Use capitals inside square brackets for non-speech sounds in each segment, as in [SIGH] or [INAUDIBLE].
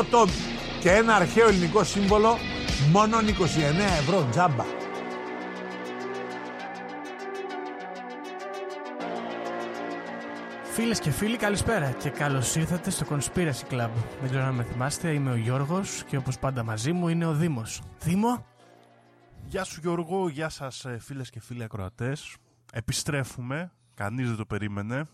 8 τόμοι και ένα αρχαίο ελληνικό σύμβολο μόνο 29 ευρώ τζάμπα Φίλες και φίλοι, καλησπέρα και καλώς ήρθατε στο Conspiracy Club. Δεν ξέρω αν με θυμάστε, είμαι ο Γιώργος και όπως πάντα μαζί μου είναι ο Δήμος. Δήμο, Γεια σου Γιώργο, γεια σας ε, φίλες και φίλοι ακροατές. Επιστρέφουμε, κανείς δεν το περίμενε.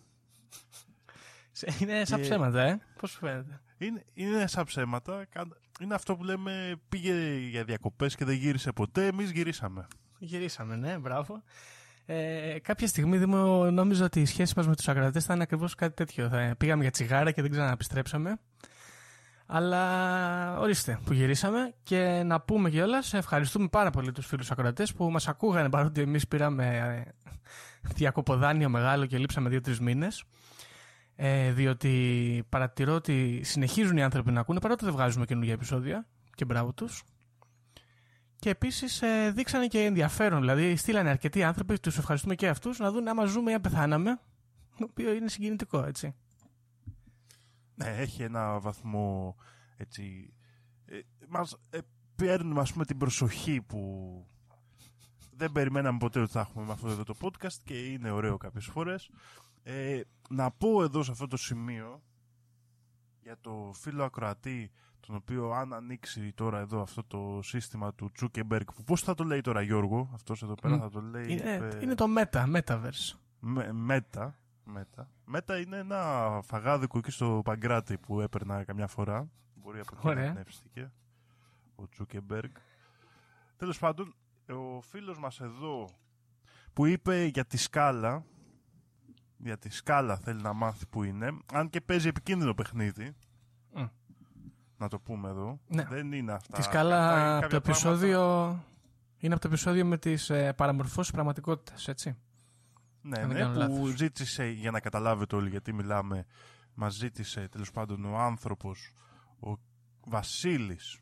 σε- είναι σαν Και- ψέματα, ε. Πώς σου φαίνεται; Είναι, είναι σαν ψέματα, κα- είναι αυτό που λέμε πήγε για διακοπές και δεν γύρισε ποτέ, εμείς γυρίσαμε. Γυρίσαμε, ναι, μπράβο. Ε, κάποια στιγμή Δήμο, νόμιζα ότι η σχέση μας με τους ακροατές θα είναι ακριβώς κάτι τέτοιο. Θα πήγαμε για τσιγάρα και δεν ξαναεπιστρέψαμε. Αλλά ορίστε που γυρίσαμε και να πούμε κιόλας, ευχαριστούμε πάρα πολύ τους φίλους ακροατές που μας ακούγανε παρότι εμείς πήραμε ε, διακοποδάνιο μεγάλο και λείψαμε δύο-τρεις μήνες. Ε, διότι παρατηρώ ότι συνεχίζουν οι άνθρωποι να ακούνε παρότι δεν βγάζουμε καινούργια επεισόδια και μπράβο τους. Και επίσης ε, δείξανε και ενδιαφέρον. Δηλαδή, στείλανε αρκετοί άνθρωποι, τους ευχαριστούμε και αυτούς, να δουν άμα ζούμε ή αν πεθάναμε. Το οποίο είναι συγκινητικό, έτσι. Ναι, έχει ένα βαθμό έτσι... Ε, μας ε, παίρνουμε ας πούμε την προσοχή που δεν περιμέναμε ποτέ ότι θα έχουμε με αυτό εδώ το podcast και είναι ωραίο κάποιες φορές. Ε, να πω εδώ σε αυτό το σημείο για το φίλο ακροατή τον οποίο αν ανοίξει τώρα εδώ αυτό το σύστημα του Τσούκεμπεργκ που πώς θα το λέει τώρα Γιώργο αυτός εδώ πέρα Μ, θα το λέει Είναι, ε, είναι το Meta, Metaverse. με, μέτα, μέτα. Μέτα είναι ένα φαγάδικο εκεί στο Παγκράτη που έπαιρνα καμιά φορά. Μπορεί από εκεί να Ωραία. εμπνεύστηκε ο Τσούκεμπεργκ. Τέλος πάντων, ο φίλος μας εδώ που είπε για τη σκάλα, για τη σκάλα θέλει να μάθει που είναι, αν και παίζει επικίνδυνο παιχνίδι, Μμ. να το πούμε εδώ, Ναι. δεν είναι αυτά. Τη σκάλα Αυτά είναι από το κάποια πράγματα- επεισόδιο. Είναι από το επεισόδιο με τις ε, παραμορφώσεις πραγματικότητας, έτσι. Ναι, αν δεν ναι, κάνω που λάθος. ζήτησε, για να καταλάβετε όλοι γιατί μιλάμε, μας ζήτησε τέλος πάντων ο άνθρωπος, ο Βασίλης,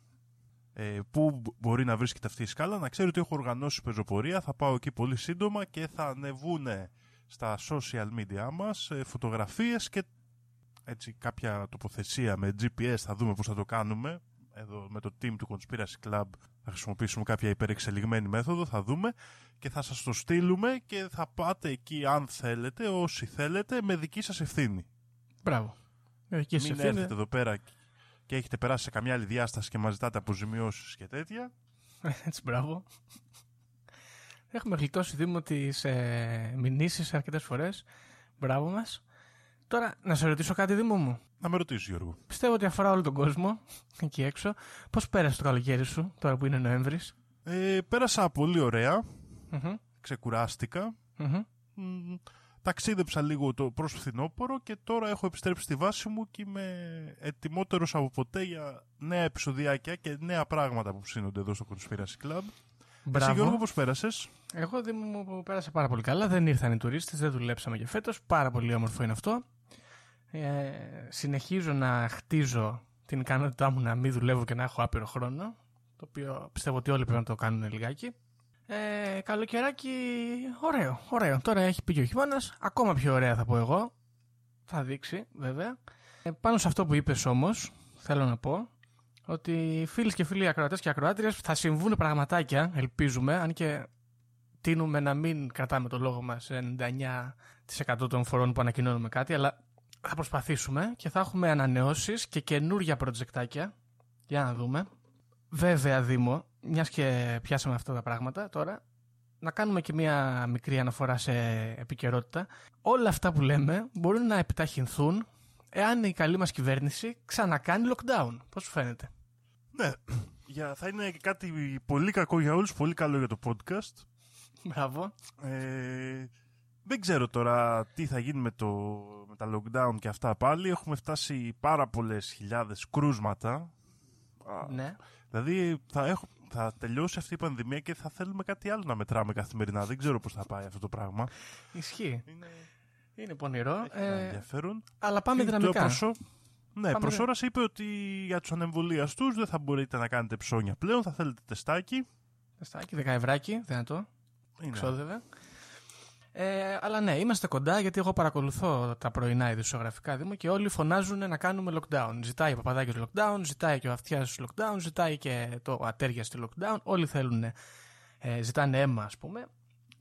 ε, που μπορεί να βρίσκεται αυτή η σκάλα, να ξέρει ότι έχω οργανώσει πεζοπορία, θα πάω εκεί πολύ σύντομα και θα ανεβούν στα social media μας ε, φωτογραφίες και έτσι κάποια τοποθεσία με GPS, θα δούμε πώς θα το κάνουμε, εδώ με το team του Conspiracy Club θα χρησιμοποιήσουμε κάποια υπερεξελιγμένη μέθοδο, θα δούμε και θα σας το στείλουμε και θα πάτε εκεί αν θέλετε, όσοι θέλετε, με δική σας ευθύνη. Μπράβο. Ε, Και σε Μην ευθύνη- έρθετε εδώ πέρα και έχετε περάσει σε καμιά άλλη διάσταση και μας ζητάτε αποζημιώσεις και τέτοια. Έτσι, μπράβο. Έχουμε γλιτώσει Δήμο τις ε, μηνύσεις αρκετές φορές. Μπράβο μας. Τώρα, να σε ρωτήσω κάτι, Δήμο μου. Να με ρωτήσεις Γιώργο. Πιστεύω ότι αφορά όλο τον κόσμο εκεί έξω. Πώς πέρασε το καλοκαίρι σου, τώρα που είναι Νοέμβρης; Ε, πέρασα πολύ ωραία, ξεκουράστηκα, Μ, ταξίδεψα λίγο το προς φθινόπωρο και τώρα έχω επιστρέψει στη βάση μου και είμαι ετοιμότερος από ποτέ για νέα επεισοδιάκια και νέα πράγματα που ψήνονται εδώ στο Conspiracy Club. Εσύ Γιώργο πώς πέρασες; Εγώ Δήμο μου πέρασα πάρα πολύ καλά. Δεν ήρθαν οι τουρίστες, δεν δουλέψαμε και φέτος. Πάρα πολύ όμορφο είναι αυτό. Ε, συνεχίζω να χτίζω την ικανότητά μου να μην δουλεύω και να έχω άπειρο χρόνο. Το οποίο πιστεύω ότι όλοι πρέπει να το κάνουν λιγάκι. Ε, καλοκαιράκι, ωραίο, ωραίο. Τώρα έχει πει και ο χειμώνας. Ακόμα πιο ωραία θα πω εγώ. Θα δείξει, βέβαια. Ε, πάνω σε αυτό που είπες όμως, θέλω να πω ότι φίλοι και φίλοι ακροατές και ακροάτριες θα συμβούν πραγματάκια, ελπίζουμε, αν και τείνουμε να μην κρατάμε το λόγο μας 99% των φορών που ανακοινώνουμε κάτι, αλλά θα προσπαθήσουμε και θα έχουμε ανανεώσεις και καινούργια προτζεκτάκια Για να δούμε. Βέβαια, Δήμο, μιας και πιάσαμε αυτά τα πράγματα τώρα, να κάνουμε και μια μικρή αναφορά σε επικαιρότητα. Όλα αυτά που λέμε μπορούν να επιταχυνθούν εάν η καλή μας κυβέρνηση ξανακάνει lockdown. Πώς σου φαίνεται; Ναι, [CLEARS THROAT] για, θα είναι κάτι πολύ κακό για όλους, πολύ καλό για το podcast. Μπράβο. Ε, δεν ξέρω τώρα τι θα γίνει με, το, με τα lockdown και αυτά πάλι. Έχουμε φτάσει πάρα πολλές χιλιάδες κρούσματα. Α, Ναι. Δηλαδή θα, έχω, θα τελειώσει αυτή η πανδημία και θα θέλουμε κάτι άλλο να μετράμε καθημερινά. Δεν ξέρω πώς θα πάει αυτό το πράγμα. Ισχύει. Είναι Είναι πονηρό. έχει ένα Ε, ενδιαφέρον. αλλά πάμε Και το δυναμικά. προσώ- Ναι, Πάμε προς δε- ώρας είπε ότι για τους ανεμβολίαστους δεν θα μπορείτε να κάνετε ψώνια πλέον, θα θέλετε τεστάκι. Στάκι, δεκαευράκι, δυνατό. Είναι. Ξόδευε. Ε, αλλά ναι, είμαστε κοντά γιατί εγώ παρακολουθώ τα πρωινά ειδησιογραφικά Δήμο και όλοι φωνάζουν να κάνουμε lockdown. Ζητάει ο Παπαδάκης lockdown, ζητάει και ο Αυτιάς lockdown, ζητάει και το ατέριαστη lockdown. Όλοι θέλουν, ε, ζητάνε αίμα ας πούμε.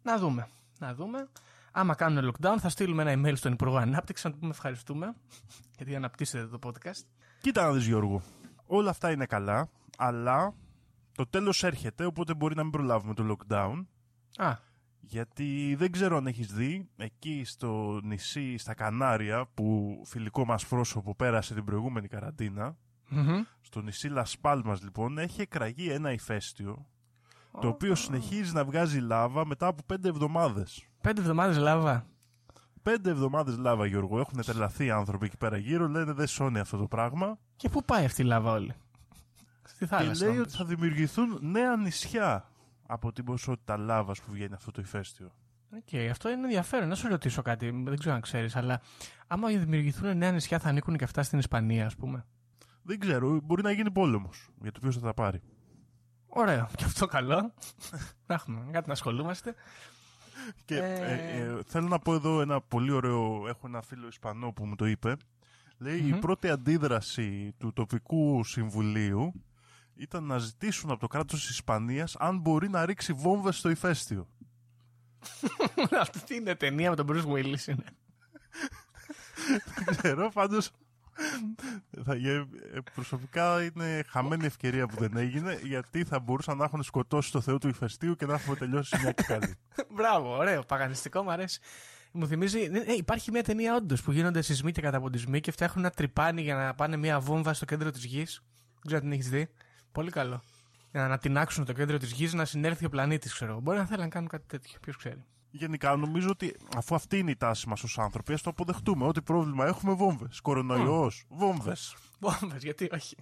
Να δούμε, να δούμε. Άμα κάνουν lockdown θα στείλουμε ένα email στον Υπουργό Ανάπτυξης να του πούμε ευχαριστούμε [LAUGHS] γιατί αναπτύσσετε το podcast. Κοίτα να δεις Γιώργο, όλα αυτά είναι καλά, αλλά το τέλος έρχεται, οπότε μπορεί να μην προλάβουμε το lockdown. Α, Γιατί δεν ξέρω αν έχεις δει, εκεί στο νησί, στα Κανάρια, που φιλικό μας πρόσωπο πέρασε την προηγούμενη καραντίνα, μμμ. στο νησί Λασπάλμας λοιπόν, έχει εκραγεί ένα ηφαίστειο, το οποίο συνεχίζει να βγάζει λάβα μετά από πέντε εβδομάδες. Πέντε εβδομάδες λάβα. Πέντε εβδομάδες λάβα Γιώργο, έχουν τρελαθεί οι άνθρωποι εκεί πέρα γύρω, λένε δεν σώνει αυτό το πράγμα. Και πού πάει αυτή η λάβα όλη; Στη θάλασσα. και λέει να ότι πεις. θα δημιουργηθούν νέα νησιά από την ποσότητα λάβας που βγαίνει αυτό το ηφαίστειο. Οκ, αυτό είναι ενδιαφέρον. Να σου ρωτήσω κάτι, δεν ξέρω αν ξέρεις, αλλά άμα δημιουργηθούν νέα νησιά θα ανήκουν και αυτά στην Ισπανία, ας πούμε; Δεν ξέρω, μπορεί να γίνει πόλεμος για το ποιος θα τα πάρει. Ωραίο. Και αυτό καλό. να έχουμε κάτι να ασχολούμαστε. Και Ε. ε, ε, θέλω να πω εδώ ένα πολύ ωραίο, έχω ένα φίλο Ισπανό που μου το είπε. Λέει η πρώτη αντίδραση του τοπικού συμβουλίου ήταν να ζητήσουν από το κράτος της Ισπανίας αν μπορεί να ρίξει βόμβες στο ηφαίστειο. [LAUGHS] Αυτή τι είναι ταινία με τον Bruce Willis είναι. Δεν ξέρω, πάντως θα, ε, ε, προσωπικά είναι χαμένη ευκαιρία που δεν έγινε γιατί θα μπορούσαν να έχουν σκοτώσει το θεό του ηφαιστείου και να έχουμε τελειώσει μια και καλή. [LAUGHS] Μπράβο, ωραίο. Παγανιστικό, μου αρέσει. Μου θυμίζει. Ναι, ναι, υπάρχει μια ταινία όντως που γίνονται σεισμοί και καταποντισμοί και φτιάχνουν ένα τρυπάνι για να πάνε μια βόμβα στο κέντρο της γης. Δεν ξέρω αν την έχεις δει. Πολύ καλό. Για να ανατινάξουν το κέντρο της γης να συνέλθει ο πλανήτης, ξέρω. εγώ. Μπορεί να θέλουν να κάνουν κάτι τέτοιο. Ποιος ξέρει. Γενικά νομίζω ότι αφού αυτή είναι η τάση μας ως άνθρωποι, ας το αποδεχτούμε. Ό,τι πρόβλημα έχουμε, βόμβες. Κορονοϊός, βόμβες. Βόμβες, γιατί όχι.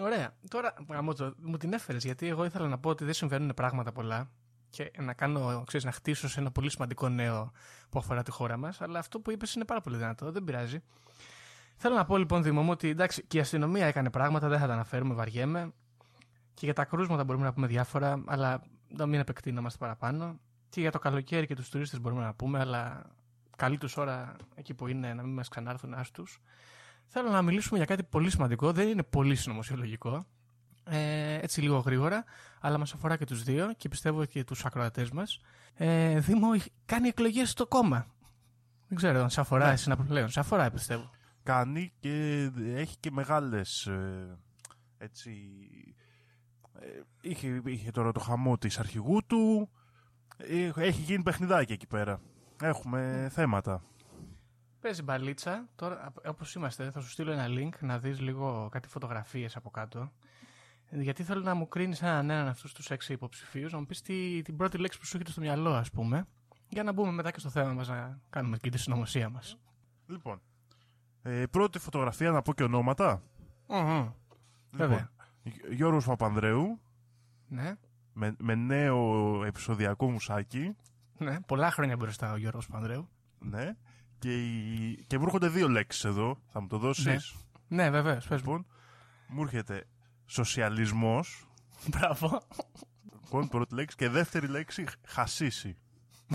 Ωραία. Τώρα, γαμώτο, μου την έφερες γιατί εγώ ήθελα να πω ότι δεν συμβαίνουν πράγματα πολλά και να κάνω, ξέρεις, να χτίσω σε ένα πολύ σημαντικό νέο που αφορά τη χώρα μας. Αλλά αυτό που είπες είναι πάρα πολύ δυνατό, δεν πειράζει. Θέλω να πω λοιπόν, Δημό μου, ότι εντάξει, και η αστυνομία έκανε πράγματα, δεν θα τα αναφέρουμε, βαριέμαι. Και για τα κρούσματα μπορούμε να πούμε διάφορα, αλλά να μην επεκτείνομαστε παραπάνω. Και για το καλοκαίρι και τους τουρίστες μπορούμε να πούμε, αλλά καλή τους ώρα εκεί που είναι να μην μας ξανάρθουν άστους. Θέλω να μιλήσουμε για κάτι πολύ σημαντικό, δεν είναι πολύ συνωμοσιολογικό. Ε, έτσι λίγο γρήγορα, αλλά μας αφορά και τους δύο και πιστεύω και τους ακροατές μας. Ε, Δήμο κάνει εκλογές στο κόμμα. Δεν ξέρω αν σε αφορά εσύ να πλέον. Σε αφορά πιστεύω. Κάνει και έχει και μεγάλες ε, έτσι... ε, είχε, είχε τώρα το χαμό της αρχηγού του. Ε, Έχει γίνει παιχνιδάκι εκεί πέρα. Έχουμε θέματα. Παίζει μπαλίτσα. Τώρα, όπως είμαστε, θα σου στείλω ένα link να δεις λίγο κάτι φωτογραφίες από κάτω. Γιατί θέλω να μου κρίνεις έναν έναν αυτούς τους έξι υποψηφίους, να μου πεις την πρώτη λέξη που σου έρχεται στο μυαλό, ας πούμε. Για να μπούμε μετά και στο θέμα μας να κάνουμε και τη συνωμοσία μας. Λοιπόν, ε, πρώτη φωτογραφία να πω και ονόματα. Βέβαια. Λοιπόν, Γιώργος Παπανδρέου, Ναι, με, με νέο επεισοδιακό μουσάκι. ναι. Πολλά χρόνια μπροστά ο Γιώργος Πανδρέου. Ναι. Και, η- και μου έρχονται δύο λέξεις εδώ. Θα μου το δώσεις; Ναι, ναι βεβαίως. Πες μου. Λοιπόν, μου έρχεται σοσιαλισμός. [LAUGHS] Μπράβο. Λοιπόν, πρώτη λέξη. Και δεύτερη λέξη, χασίσι.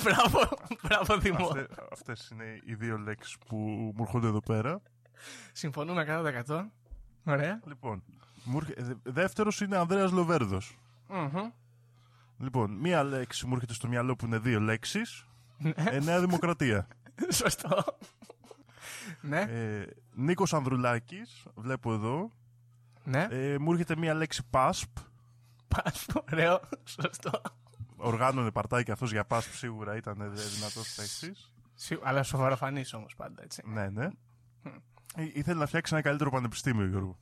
Μπράβο, μπράβο Δημό. Αυτές, αυτές είναι οι δύο λέξεις που μου έρχονται εδώ πέρα. Συμφωνούμε 100%. Ωραία. Λοιπόν, μου έρχε- δε- δεύτερος είναι Ανδρέας Λοβέρδος. Μμμ. Λοιπόν, μία λέξη μου έρχεται στο μυαλό που είναι δύο λέξεις. Ε, Νέα Δημοκρατία. [LAUGHS] Σωστό. ναι. Ε, Νίκος Ανδρουλάκης, βλέπω εδώ. Ναι, Ε, μου έρχεται μία λέξη PASP. πας, ωραίο, σωστό. Οργάνωνε παρτάκι αυτός για PASP σίγουρα ήταν δυνατός παίχτης. Σίγου- Αλλά σοβαροφανής όμως πάντα, έτσι. Ναι, ναι. Ε, Ήθελε να φτιάξει ένα καλύτερο πανεπιστήμιο, Γιώργο.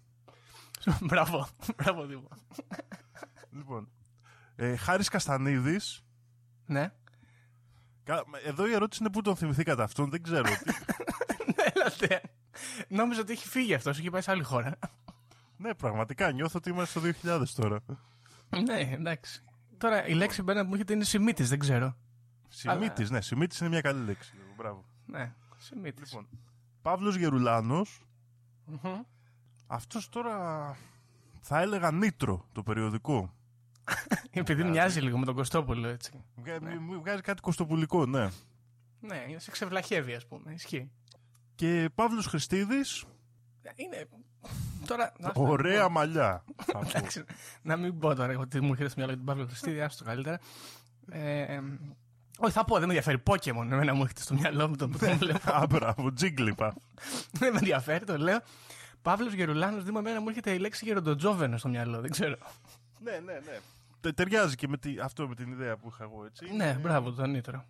[LAUGHS] μπράβο, μπράβο, Δήμο. Λοιπόν, ε, Χάρης Καστανίδης. Ναι. Κα- Εδώ η ερώτηση είναι πού τον θυμηθήκατε αυτόν, δεν ξέρω. Τι- [LAUGHS] Έλατε. Νόμιζα ότι έχει φύγει αυτός, έχει πάει σε άλλη χώρα. ναι, πραγματικά νιώθω ότι είμαστε στο 2000 τώρα. ναι, εντάξει. Τώρα η λέξη μπένα που μου έρχεται είναι σημίτη, δεν ξέρω. Σημίτης, ναι, Σημίτης είναι μια καλή λέξη. Γιώργο, Μπράβο. Ναι, σημίτη. Λοιπόν, Παύλος Γερουλάνος. Αυτός τώρα θα έλεγα νήτρο το περιοδικό. [LAUGHS] Επειδή μοιάζει λίγο με τον Κωστόπουλο, έτσι. Βγα- Μου βγάζει κάτι κοστοπουλικό, ναι. Ναι, είναι σε ξεβλαχεύει, ας πούμε. Ισχύει. Και Παύλος Χριστίδης, Είναι. Τώρα. να- ωραία μαλλιά. θα [LAUGHS] πω. Εντάξει, να μην πω τώρα ότι μου έρχεται στο μυαλό για τον Παύλο Χριστίδη, άστο καλύτερα. Ε, ε, όχι, θα πω, δεν με ενδιαφέρει. Pokémon, εμένα μου έρχεται στο μυαλό μου τον που τον βλέπω. Α, μπράβο, τζίγκλιπα. δεν με ενδιαφέρει, το λέω. Παύλος Γερουλάνος, Δήμο, εμένα μου έρχεται η λέξη γεροντοτζόβενο στο μυαλό, δεν ξέρω. ναι, ναι, ναι. Τε- Ταιριάζει και με τη, αυτό με την ιδέα που είχα εγώ, έτσι. Ναι, μπράβο, τον Νίτρο.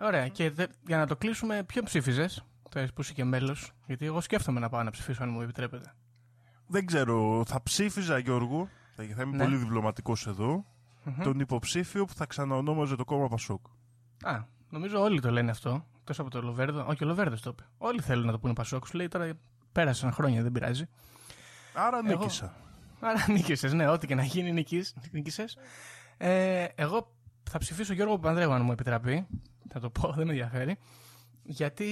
Ωραία, και δε- για να το κλείσουμε, ποιο ψήφιζες, τώρα που είσαι και μέλος, γιατί εγώ σκέφτομαι να πάω να ψηφίσω, αν μου επιτρέπετε. Δεν ξέρω, θα ψήφιζα Γιώργο, θα θα είμαι Ναι. πολύ διπλωματικός εδώ, τον υποψήφιο που θα ξαναονόμαζε το κόμμα Πασόκ. Α, νομίζω όλοι το λένε αυτό. Εκτός από το Λοβέρδο. Όχι, ο Λοβέρδος το είπε. Όλοι θέλουν να το πούνε Πασόκ. Σου λέει τώρα πέρασαν χρόνια, δεν πειράζει. Άρα Εγώ- νίκησα. Άρα νίκησες, ναι, ό,τι και να γίνει, νίκησες. Ε, εγώ θα ψηφίσω Γιώργο Παπανδρέου, αν μου επιτραπεί. Θα το πω, δεν με ενδιαφέρει. Γιατί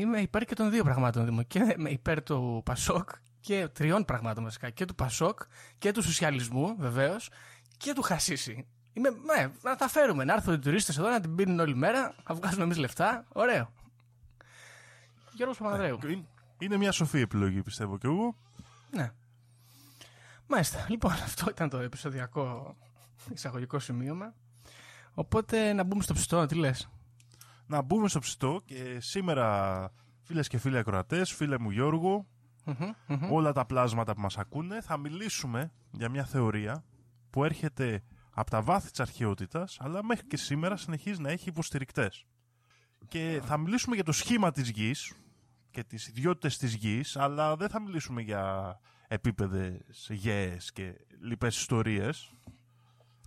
είμαι υπέρ και των δύο πραγμάτων. Δήμο. Και είμαι υπέρ του Πασόκ και τριών πραγμάτων βασικά. Και του Πασόκ και του σοσιαλισμού βεβαίως και του Χασίσι. Είμαι, ναι, να τα φέρουμε. Να έρθουν οι τουρίστες εδώ να την πίνουν όλη μέρα, να βγάζουμε εμείς λεφτά. Ωραίο. Γιώργος Παπανδρέου. Είναι- Είναι μια σοφή επιλογή, πιστεύω κι εγώ. Ναι. Μάλιστα. Λοιπόν, [LAUGHS] αυτό ήταν το επεισοδιακό εισαγωγικό σημείωμα. Οπότε να μπούμε στο ψητό, τι λες; Να μπούμε στο ψητό και σήμερα, φίλες και φίλοι ακροατές, φίλε μου Γιώργο, όλα τα πλάσματα που μας ακούνε, θα μιλήσουμε για μια θεωρία που έρχεται από τα βάθη της αρχαιότητας, αλλά μέχρι και σήμερα συνεχίζει να έχει υποστηρικτές. Και θα μιλήσουμε για το σχήμα της γης και τις ιδιότητες της γης, αλλά δεν θα μιλήσουμε για επίπεδες γαίες και λοιπές ιστορίες.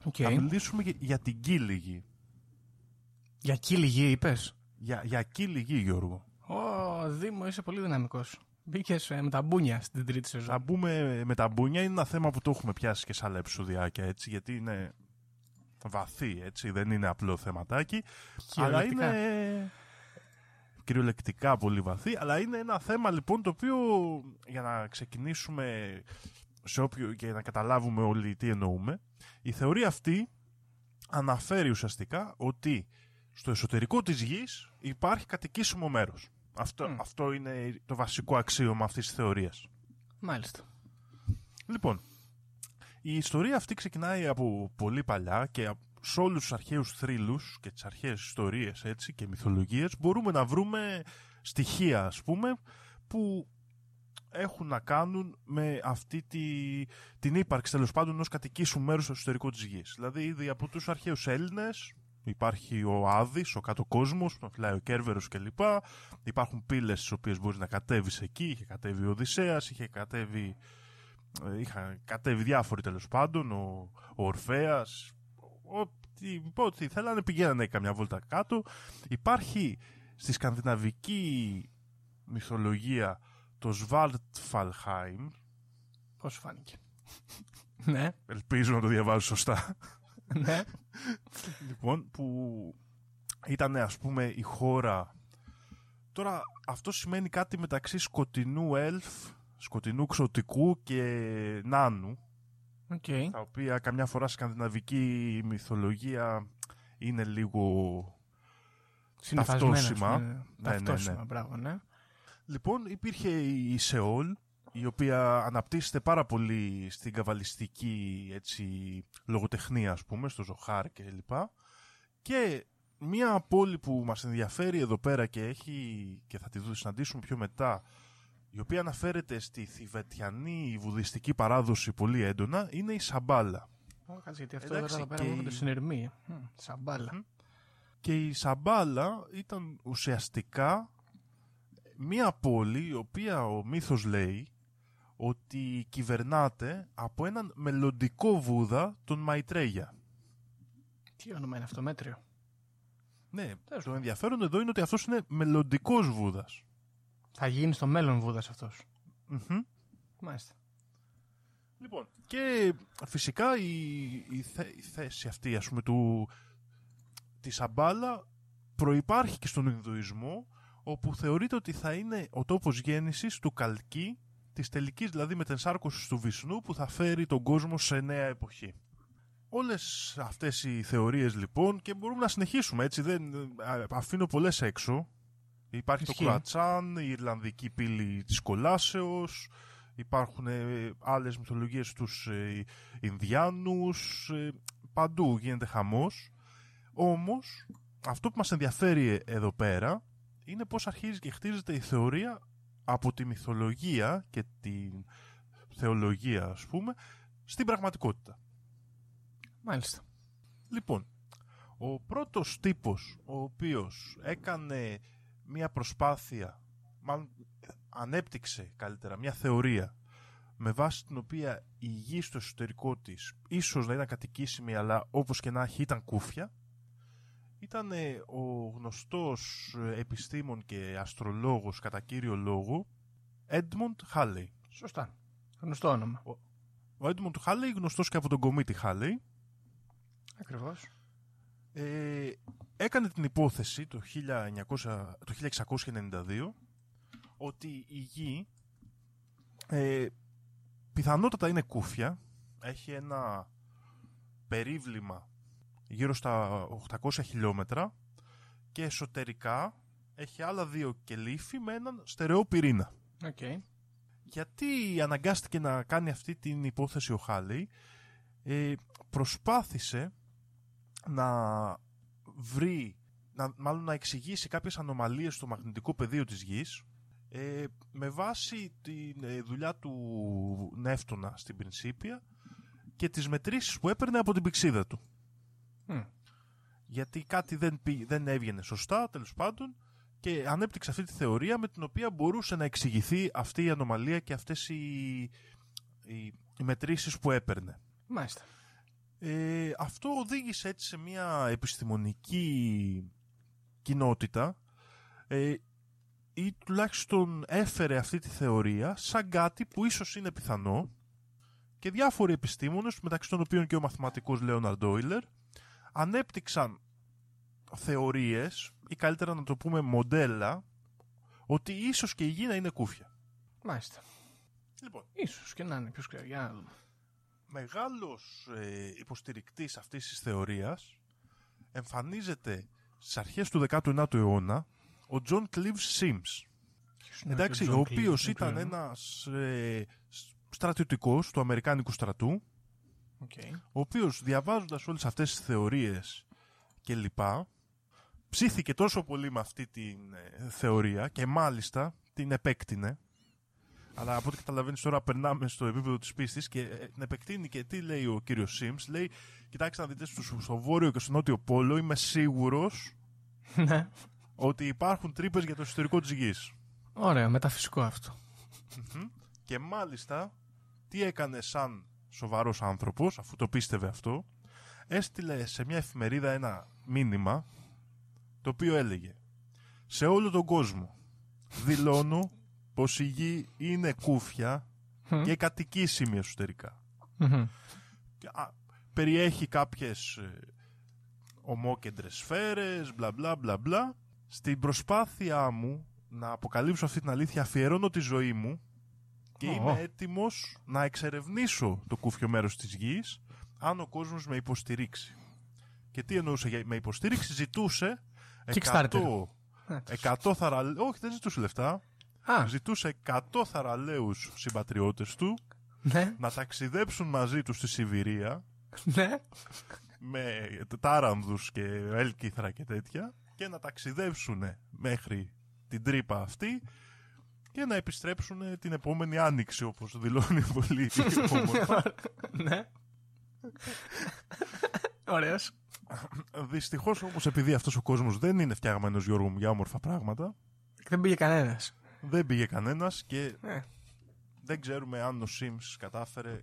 Οκ. Θα μιλήσουμε για- για την κοίλη γη. Για κοίλη γη είπες; Για, για κοίλη γη, Γιώργο. Ω, Δήμο, είσαι πολύ δυναμικός. Μπήκες με τα μπούνια στην τρίτη Θα σεζόν. μπούμε με τα μπούνια. Είναι ένα θέμα που το έχουμε πιάσει και σε άλλα επεισοδιάκια, έτσι, γιατί είναι βαθύ, έτσι, δεν είναι απλό θεματάκι. Αλλά Κυριολεκτικά. είναι κυριολεκτικά πολύ βαθύ, αλλά είναι ένα θέμα λοιπόν το οποίο για να ξεκινήσουμε σε όποιο, και να καταλάβουμε όλοι τι εννοούμε, η θεωρία αυτή αναφέρει ουσιαστικά ότι στο εσωτερικό της γης υπάρχει κατοικήσιμο μέρος. Αυτό, αυτό είναι το βασικό αξίωμα αυτής της θεωρίας. Μάλιστα. Λοιπόν, η ιστορία αυτή ξεκινάει από πολύ παλιά και από- σε όλους τους αρχαίους θρύλους και τις αρχαίες ιστορίες έτσι, και μυθολογίες μπορούμε να βρούμε στοιχεία ας πούμε που έχουν να κάνουν με αυτή τη, την ύπαρξη τέλος πάντων ενός κατοικήσου μέρους στο εσωτερικό της γης. Δηλαδή ήδη από τους αρχαίους Έλληνες υπάρχει ο Άδης, ο κάτω κόσμος, τον φυλάει ο Κέρβερος κλπ. Υπάρχουν πύλες στις οποίες μπορείς να κατέβεις εκεί, είχε κατέβει ο Οδυσσέας, είχε κατέβει ε, είχαν κατέβει διάφοροι τέλος πάντων, ο, ο Ορφέας, ό,τι, ό,τι θέλανε πηγαίνανε καμιά βόλτα κάτω. Υπάρχει στη σκανδιναβική μυθολογία το Σβάρταλφχάιμ, Πώς σου φάνηκε; [LAUGHS] ναι, ελπίζω να το διαβάζω σωστά, ναι. [LAUGHS] λοιπόν, που ήταν ας πούμε η χώρα... Τώρα αυτό σημαίνει κάτι μεταξύ σκοτεινού elf, σκοτεινού ξωτικού και νάνου. Οκ. τα οποία καμιά φορά σκανδιναβική μυθολογία είναι λίγο... Συνυφασμένα, ταυτόσημα. ας πούμε. Ναι, ναι, Ταυτόσημα, ναι. μπράβο, ναι. Λοιπόν, υπήρχε η Σεόλ, η οποία αναπτύσσεται πάρα πολύ στην καβαλιστική έτσι, λογοτεχνία, ας πούμε, στο Ζοχάρ και λοιπά. Και μία πόλη που μας ενδιαφέρει εδώ πέρα και, έχει, και θα τη δω- συναντήσουμε πιο μετά, η οποία αναφέρεται στη θηβετιανή βουδιστική παράδοση πολύ έντονα, είναι η Σαμπάλα. Ω, Κάτσε, γιατί αυτό Εντάξει, εδώ πέρα και μου η- το συνειρμεί. Μμ, Σαμπάλα. Και η Σαμπάλα ήταν ουσιαστικά μία πόλη η οποία ο μύθος λέει ότι κυβερνάται από έναν μελλοντικό βούδα, τον Μαϊτρέγια. Τι όνομα είναι αυτό, μέτριο; Ναι, Τέλος το πάντων. ενδιαφέρον εδώ είναι ότι αυτός είναι μελλοντικός βούδας. Θα γίνει στο μέλλον Βούδας αυτός. Μμμ. Μάλιστα. Λοιπόν, και φυσικά η, η, θέ- η θέση αυτή, ας πούμε, του, της Αμπάλα προϋπάρχει και στον Ινδουισμό, όπου θεωρείται ότι θα είναι ο τόπος γέννησης του Καλκή, της τελικής δηλαδή μετενσάρκωσης του Βυσνού, που θα φέρει τον κόσμο σε νέα εποχή. Όλες αυτές οι θεωρίες λοιπόν, και μπορούμε να συνεχίσουμε έτσι, δεν, α, αφήνω πολλές έξω. Υπάρχει Ισχύει. το Κουρατσάν, η Ιρλανδική πύλη της Κολάσεως, Υπάρχουν ε, άλλες μυθολογίες στους ε, Ινδιάνους, ε, παντού γίνεται χαμός. Όμως, αυτό που μας ενδιαφέρει ε, εδώ πέρα είναι πώς αρχίζει και χτίζεται η θεωρία από τη μυθολογία και τη θεολογία, ας πούμε, στην πραγματικότητα. Μάλιστα. Λοιπόν, ο πρώτος τύπος ο οποίος έκανε μια προσπάθεια, μάλλον ανέπτυξε καλύτερα μια θεωρία με βάση την οποία η γη στο εσωτερικό της ίσως να ήταν κατοικήσιμη αλλά όπως και να έχει ήταν κούφια ήταν ε, ο γνωστός ε, επιστήμον και αστρολόγος κατά κύριο λόγο Edmund Halley. Σωστά. Γνωστό όνομα. Ο Edmund Halley γνωστός και από τον κομίτη Halley Ακριβώς. ε, έκανε την υπόθεση το, 1900, το 1692 ότι η γη ε, πιθανότατα είναι κούφια, έχει ένα περίβλημα γύρω στα 800 χιλιόμετρα και εσωτερικά έχει άλλα δύο κελίφη με έναν στερεό πυρήνα. Οκ. Γιατί αναγκάστηκε να κάνει αυτή την υπόθεση ο Χάλεϊ, ε, προσπάθησε να βρει, να, μάλλον να εξηγήσει κάποιες ανομαλίες στο μαγνητικό πεδίο της γης ε, με βάση τη δουλειά του Νεύτωνα στην Principia και τις μετρήσεις που έπαιρνε από την πυξίδα του. Μμ. Γιατί κάτι δεν, πή- δεν έβγαινε σωστά, τέλος πάντων, και ανέπτυξε αυτή τη θεωρία με την οποία μπορούσε να εξηγηθεί αυτή η ανομαλία και αυτές οι, οι, οι μετρήσεις που έπαιρνε. Μάλιστα. Ε, αυτό οδήγησε έτσι σε μια επιστημονική κοινότητα ε, ή τουλάχιστον έφερε αυτή τη θεωρία σαν κάτι που ίσως είναι πιθανό και διάφοροι επιστήμονες, μεταξύ των οποίων και ο μαθηματικός Λέοναρντ Όιλερ, ανέπτυξαν θεωρίες ή καλύτερα να το πούμε μοντέλα ότι ίσως και η γη να είναι κούφια. Μάλιστα. Λοιπόν, Ίσως και να είναι. Ποιος ξέρει. Για να δούμε. Μεγάλος ε, υποστηρικτής αυτής της θεωρίας εμφανίζεται στις αρχές του 19ου αιώνα ο John Cleves Sims. Ποιος είναι Εντάξει, ο ο John οποίος Cleese, ήταν δεν ξέρω. ένας ε, σ- στρατιωτικός του Αμερικάνικου στρατού, Οκ. ο οποίος διαβάζοντας όλες αυτές τις θεωρίες και λοιπά, ψήθηκε τόσο πολύ με αυτή την ε, θεωρία και μάλιστα την επέκτεινε. Αλλά από ό,τι καταλαβαίνεις τώρα περνάμε στο επίπεδο της πίστης και ε, την επεκτείνει και τι λέει ο κύριος Symmes. Λέει, κοιτάξτε να δείτε στο, στο βόρειο και στο νότιο πόλο είμαι σίγουρος [LAUGHS] Ναι. ότι υπάρχουν τρύπες για το εσωτερικό της γης. Ωραίο. Μεταφυσικό αυτό. Και μάλιστα, τι έκανε σαν σοβαρός άνθρωπος, αφού το πίστευε αυτό, έστειλε σε μια εφημερίδα ένα μήνυμα, το οποίο έλεγε «Σε όλο τον κόσμο [LAUGHS] δηλώνω πως η γη είναι κούφια και κατοικήσιμη εσωτερικά. Μμμ. Και, α, περιέχει κάποιες ε, ομόκεντρες σφαίρες, μπλα μπλα μπλα μπλα. Στην προσπάθειά μου να αποκαλύψω αυτή την αλήθεια αφιερώνω τη ζωή μου και Ω. είμαι έτοιμος να εξερευνήσω το κούφιο μέρος της γης αν ο κόσμος με υποστηρίξει. Και τι εννοούσε για- με υποστήριξη, ζητούσε 100, Kickstarter. Ε, 100 θαραλέους, όχι δεν ζητούσε λεφτά, Α, ζητούσε 100 θαραλέους συμπατριώτες του ναι, να ταξιδέψουν μαζί τους στη Σιβηρία ναι. με τάρανδους και έλκυθρα και τέτοια και να ταξιδέψουν μέχρι την τρύπα αυτή και να επιστρέψουν ε, την επόμενη άνοιξη όπως δηλώνει [LAUGHS] πολύ όμορφα. ναι. Ωραίος. Δυστυχώς όμως επειδή αυτός ο κόσμος δεν είναι φτιαγμένος Γιώργο μου για όμορφα πράγματα Δεν πήγε κανένας. Δεν πήγε κανένας και Ε, δεν ξέρουμε αν ο Sims κατάφερε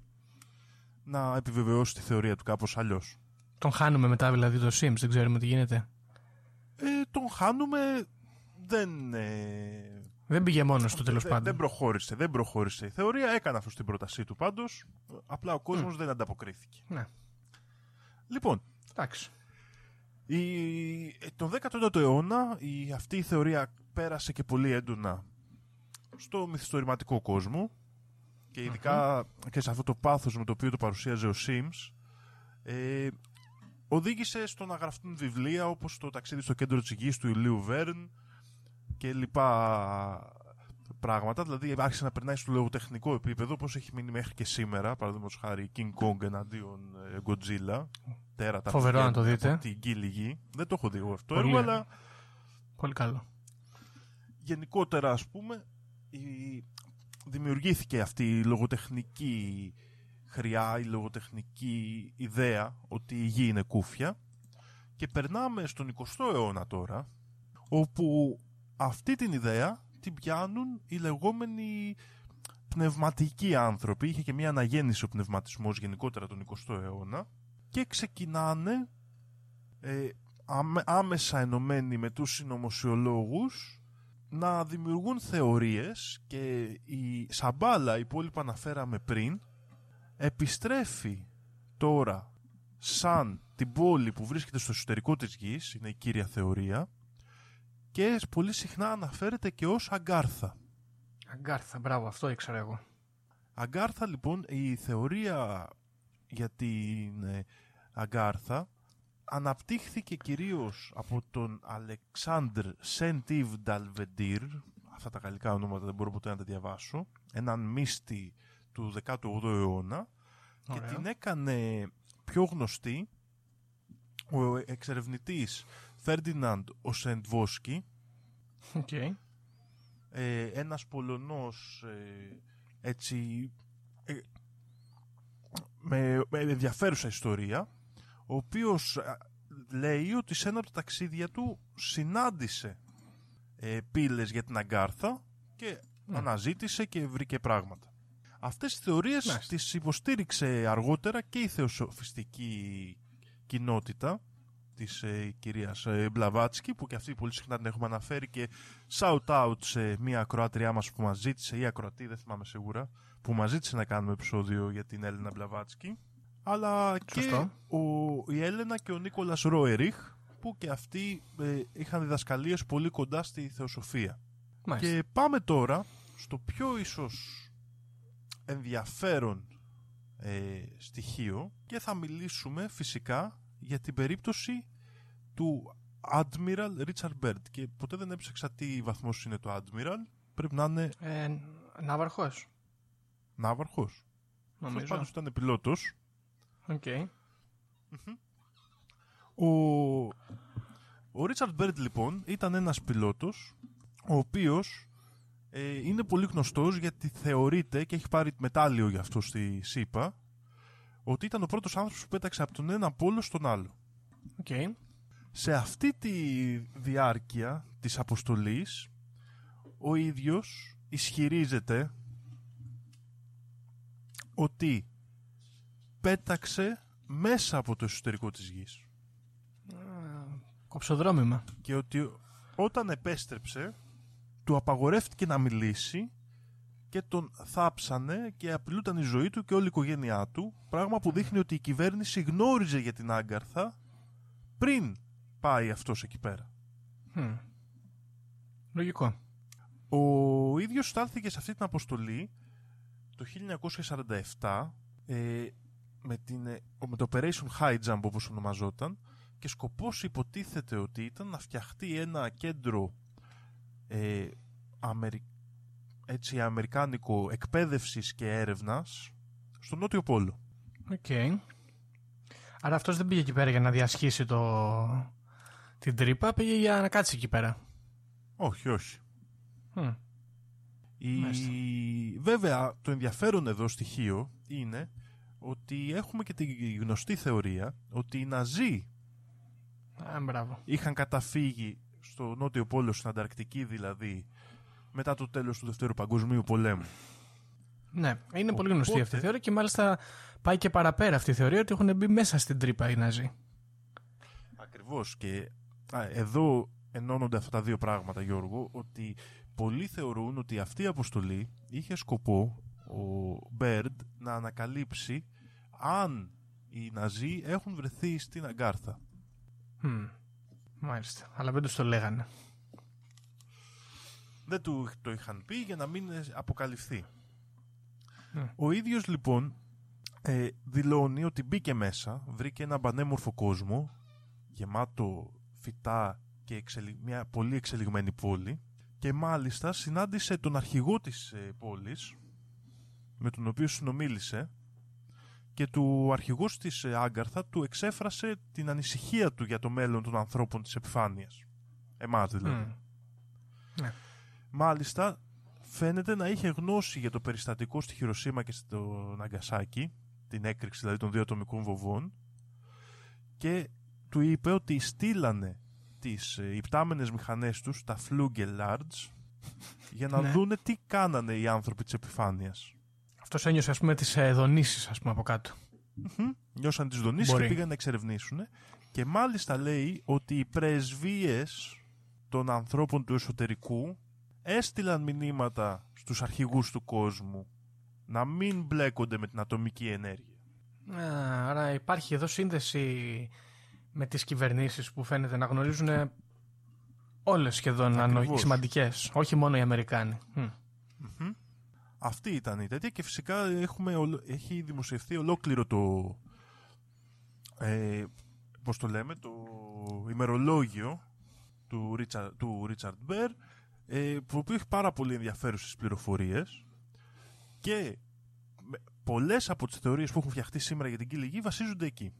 να επιβεβαιώσει τη θεωρία του κάπως αλλιώς. τον χάνουμε μετά δηλαδή το Sims, δεν ξέρουμε τι γίνεται. Ε, τον χάνουμε δεν... ε, Δεν πήγε μόνος του τέλος δεν- πάντων. Δεν προχώρησε, δεν προχώρησε η θεωρία. Έκανε αυτό την πρότασή του πάντως. Απλά ο κόσμος δεν ανταποκρίθηκε. Ναι, Λοιπόν, εντάξει. η, τον 19ο αιώνα η, αυτή η θεωρία πέρασε και πολύ έντονα στο μυθιστορηματικό κόσμο και ειδικα και σε αυτό το πάθος με το οποίο το παρουσίαζε ο Sims ε, οδήγησε στο να γραφτούν βιβλία όπως το ταξίδι στο κέντρο της γης του Ηλίου Βέρν και λοιπά πράγματα. Δηλαδή άρχισε να περνάει στο λογοτεχνικό επίπεδο όπως έχει μείνει μέχρι και σήμερα. Παραδείγματος χάρη King Kong εναντίον ε, Godzilla. Τέρατα Φοβερό που να το βγαίνουν δείτε. Από την κύλη γη. Δεν το έχω δει εγώ αυτό Πολύ. έργο, αλλά Πολύ καλό. γενικότερα ας πούμε η... δημιουργήθηκε αυτή η λογοτεχνική χρειά, η λογοτεχνική ιδέα ότι η γη είναι κούφια. Και περνάμε στον 20ο αιώνα τώρα όπου αυτή την ιδέα την πιάνουν οι λεγόμενοι πνευματικοί άνθρωποι. Είχε και μια αναγέννηση ο πνευματισμός γενικότερα τον 20ο αιώνα. Και ξεκινάνε ε, άμε- άμεσα ενωμένοι με τους συνωμοσιολόγους να δημιουργούν θεωρίες και η Σαμπάλα, η πόλη που αναφέραμε πριν, επιστρέφει τώρα σαν την πόλη που βρίσκεται στο εσωτερικό της γης, είναι η κύρια θεωρία, και πολύ συχνά αναφέρεται και ως Αγκάρθα. Αγκάρθα, μπράβο, αυτό ήξερα εγώ. Αγκάρθα λοιπόν, η θεωρία για την ε, Αγκάρθα αναπτύχθηκε κυρίως από τον Αλεξάνδρ Σεντίβ Νταλβεντήρ, αυτά τα γαλλικά ονόματα δεν μπορώ ποτέ να τα διαβάσω, έναν μύστη του 18ου αιώνα και Ωραία. την έκανε πιο γνωστή ο εξερευνητής Φέρντιναντ Οσεντόφσκι, Οκ. ε, ένας Πολωνός ε, έτσι ε, με, με ενδιαφέρουσα ιστορία ο οποίος α, λέει ότι σε ένα από τα ταξίδια του συνάντησε ε, πύλες για την Αγκάρθα και αναζήτησε και βρήκε πράγματα. Αυτές τις θεωρίες Μάλιστα. τις υποστήριξε αργότερα και η θεοσοφιστική κοινότητα της ε, κυρίας ε, Μπλαβάτσκι που και αυτή πολύ συχνά την έχουμε αναφέρει και shout out σε μια ακροάτριά μας που μας ζήτησε ή ακροατή, δεν θυμάμαι σίγουρα που μας ζήτησε να κάνουμε επεισόδιο για την Έλενα Μπλαβάτσκι αλλά και Σωστό. ο, η Έλενα και ο Νίκολας Ρόεριχ που και αυτοί ε, είχαν διδασκαλίες πολύ κοντά στη θεοσοφία. Μάλιστα. Και πάμε τώρα στο πιο ίσως ενδιαφέρον ε, στοιχείο και θα μιλήσουμε φυσικά για την περίπτωση του Admiral Richard Byrd και ποτέ δεν έψαξα τι βαθμός είναι το Admiral πρέπει να είναι Ε, ναύαρχος, ναύαρχος αυτός νομίζω. πάντως ήταν πιλότος Οκ. Ο, ο Richard Byrd λοιπόν ήταν ένας πιλότος ο οποίος ε, είναι πολύ γνωστός γιατί θεωρείται και έχει πάρει μετάλλιο για αυτό στις ΗΠΑ ότι ήταν ο πρώτος άνθρωπος που πέταξε από τον ένα πόλο στον άλλο. Οκ. Σε αυτή τη διάρκεια της αποστολής ο ίδιος ισχυρίζεται ότι πέταξε μέσα από το εσωτερικό της γης. Κοψοδρόμημα. και ότι όταν επέστρεψε του απαγορεύτηκε να μιλήσει και τον θάψανε και απειλούταν η ζωή του και όλη η οικογένειά του πράγμα που δείχνει ότι η κυβέρνηση γνώριζε για την Άγκαρθα πριν πάει αυτός εκεί πέρα. Μμ. Λογικό. Ο ίδιος στάλθηκε σε αυτή την αποστολή το 1947 ε, με, την, ε, με το Operation Highjump όπως ονομαζόταν και σκοπός υποτίθεται ότι ήταν να φτιαχτεί ένα κέντρο ε, αμερι... έτσι, αμερικάνικο εκπαίδευσης και έρευνας στο Νότιο Πόλο. Οκ. Άρα αυτός δεν πήγε εκεί πέρα για να διασχίσει το... την τρύπα, πήγε για να κάτσει εκεί πέρα. Όχι, όχι. Μμ. Η... Βέβαια, το ενδιαφέρον εδώ στοιχείο είναι ότι έχουμε και τη γνωστή θεωρία ότι οι Ναζί Α, μπράβο. είχαν καταφύγει στο νότιο πόλο, στην Ανταρκτική δηλαδή, μετά το τέλος του Δευτέρου Παγκοσμίου Πολέμου. Ναι, είναι πολύ Οπότε- γνωστή αυτή η θεωρία και μάλιστα πάει και παραπέρα αυτή η θεωρία ότι έχουν μπει μέσα στην τρύπα οι Ναζί. Ακριβώς και α, εδώ ενώνονται αυτά τα δύο πράγματα Γιώργο ότι πολλοί θεωρούν ότι αυτή η αποστολή είχε σκοπό ο Μπέρντ να ανακαλύψει αν οι Ναζί έχουν βρεθεί στην Αγκάρθα. Μμμ. Μάλιστα. Αλλά δεν τους το λέγανε. Δεν του το είχαν πει για να μην ε, αποκαλυφθεί. Ναι. Ο ίδιος λοιπόν ε, δηλώνει ότι μπήκε μέσα, βρήκε ένα πανέμορφο κόσμο, γεμάτο φυτά και εξελι- μια πολύ εξελιγμένη πόλη και μάλιστα συνάντησε τον αρχηγό της ε, πόλης με τον οποίο συνομίλησε και του αρχηγός της ε, Άγκαρθα του εξέφρασε την ανησυχία του για το μέλλον των ανθρώπων της επιφάνειας. Εμάς δηλαδή. Μμ. Ναι. Μάλιστα, φαίνεται να είχε γνώση για το περιστατικό στη Χειροσύμα και στο Ναγκασάκι, την έκρηξη δηλαδή των δύο ατομικών βοβών, και του είπε ότι στείλανε τις ε, υπτάμενες μηχανές τους, τα Flugel Large, για να Ναι. δούνε τι κάνανε οι άνθρωποι της επιφάνειας. Αυτός ένιωσε, ας πούμε, τις ε, δονήσεις, ας πούμε, από κάτω. Μμμ. Νιώσαν τις δονήσεις Μπορεί. και πήγαν να εξερευνήσουν. Και μάλιστα λέει ότι οι πρεσβείες των ανθρώπων του εσωτερικού έστειλαν μηνύματα στους αρχηγούς του κόσμου να μην μπλέκονται με την ατομική ενέργεια. Α, άρα υπάρχει εδώ σύνδεση με τις κυβερνήσεις που φαίνεται να γνωρίζουν όλες σχεδόν αν όχι Ακριβώς. σημαντικές, όχι μόνο οι Αμερικάνοι. Μμ. Μμμ. Αυτή ήταν η τέτοια και φυσικά έχουμε, ολο- έχει δημοσιευθεί ολόκληρο το ε, πώς το λέμε το ημερολόγιο του Richard, του Richard Bear ε, που οποίο έχει πάρα πολύ ενδιαφέρουσες πληροφορίες και με- πολλές από τις θεωρίες που έχουν φτιαχτεί σήμερα για την κύλη γη βασίζονται εκεί.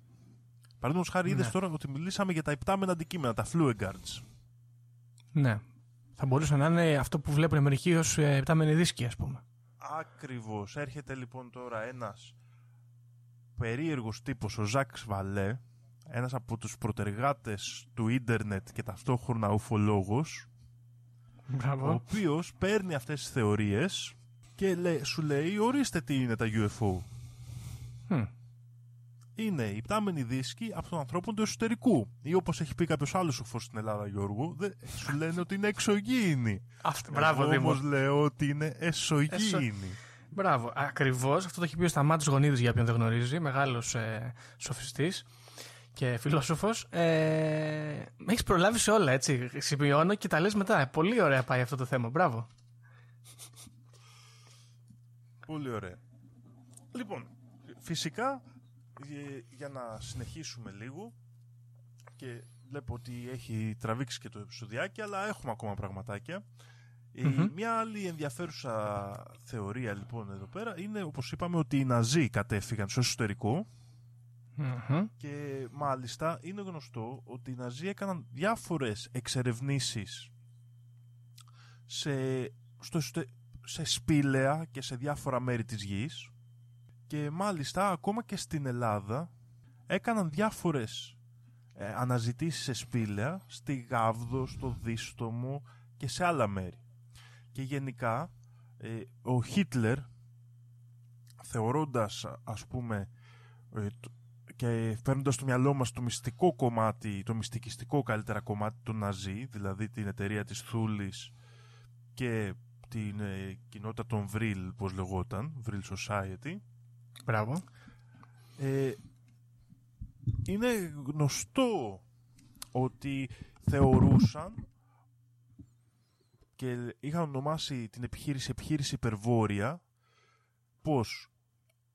Παραδείγματος χάρη είδες Ναι. τώρα ότι μιλήσαμε για τα υπτάμενα αντικείμενα, τα flueguards. Ναι. Θα μπορούσε να είναι αυτό που βλέπουν μερικοί ως ε, επτάμενοι δίσκοι, ας πούμε. Ακριβώς. Έρχεται λοιπόν τώρα ένας περίεργος τύπος, ο Ζακ Βαλέ, ένας από τους προτεργάτες του ίντερνετ και ταυτόχρονα ουφολόγος, ο Μπράβο. οποίος παίρνει αυτές τις θεωρίες και λέ- σου λέει ορίστε τι είναι τα UFO. Μμ. Είναι οι πτάμενοι δίσκοι από τον ανθρώπων του εσωτερικού. Ή όπως έχει πει κάποιος άλλος σοφός στην Ελλάδα, Γιώργο, δε- σου λένε ότι είναι εξωγήινοι. Αυτό, μπράβο, Εγώ Δήμο. όμως λέω ότι είναι εσωγήινοι. Μπράβο. Ακριβώς. Αυτό το έχει πει ο Σταμάτης Γονίδης για όποιον δεν γνωρίζει. Μεγάλος ε, σοφιστής και φιλόσοφος. Ε, με έχεις προλάβει σε όλα, έτσι. Σημειώνω και τα λες μετά. Ε, Πολύ ωραία πάει αυτό το θέμα. Μπράβο. Πολύ ωραία. Λοιπόν, φυσικά ε, για να συνεχίσουμε λίγο και βλέπω ότι έχει τραβήξει και το επεισοδιάκι αλλά έχουμε ακόμα πραγματάκια. Ε, Μμμ. Μια άλλη ενδιαφέρουσα θεωρία λοιπόν εδώ πέρα είναι όπως είπαμε ότι οι Ναζί κατέφυγαν στο εσωτερικό Μμμ. και μάλιστα είναι γνωστό ότι οι Ναζί έκαναν διάφορες εξερευνήσεις σε, στο, εσωτε- σε σπήλαια και σε διάφορα μέρη της γης και μάλιστα ακόμα και στην Ελλάδα έκαναν διάφορες ε, αναζητήσεις σε σπήλαια στη Γάβδο, στο Δίστομο και σε άλλα μέρη. Και γενικά ε, ο Χίτλερ θεωρώντας ας πούμε ε, το- και παίρνοντας στο μυαλό μας το μυστικό κομμάτι, το μυστικιστικό καλύτερα κομμάτι του Ναζί, δηλαδή την εταιρεία της Θούλης και την ε, κοινότητα των Βρύλ, πώς λεγόταν, Vril Society, Μπράβο. ε, είναι γνωστό ότι θεωρούσαν και είχαν ονομάσει την επιχείρηση επιχείρηση υπερβόρεια πως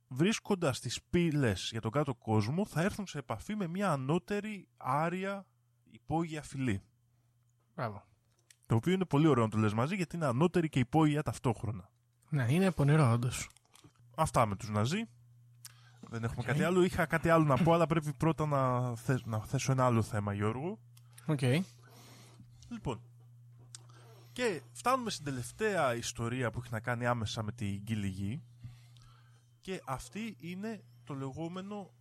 βρίσκοντας τις πύλες για τον κάτω κόσμο θα έρθουν σε επαφή με μια ανώτερη άρια υπόγεια φυλή. Μπράβο. Το οποίο είναι πολύ ωραίο να το λες μαζί γιατί είναι ανώτερη και υπόγεια ταυτόχρονα. Ναι, είναι πονηρό, όντως. Αυτά με τους Ναζί. Δεν έχουμε κάτι άλλο. Είχα κάτι άλλο να πω, αλλά πρέπει πρώτα να, θέ- να θέσω ένα άλλο θέμα, Γιώργο. Οκ. Λοιπόν, Και φτάνουμε στην τελευταία ιστορία που έχει να κάνει άμεσα με την Κοίλη Γη και αυτή είναι το λεγόμενο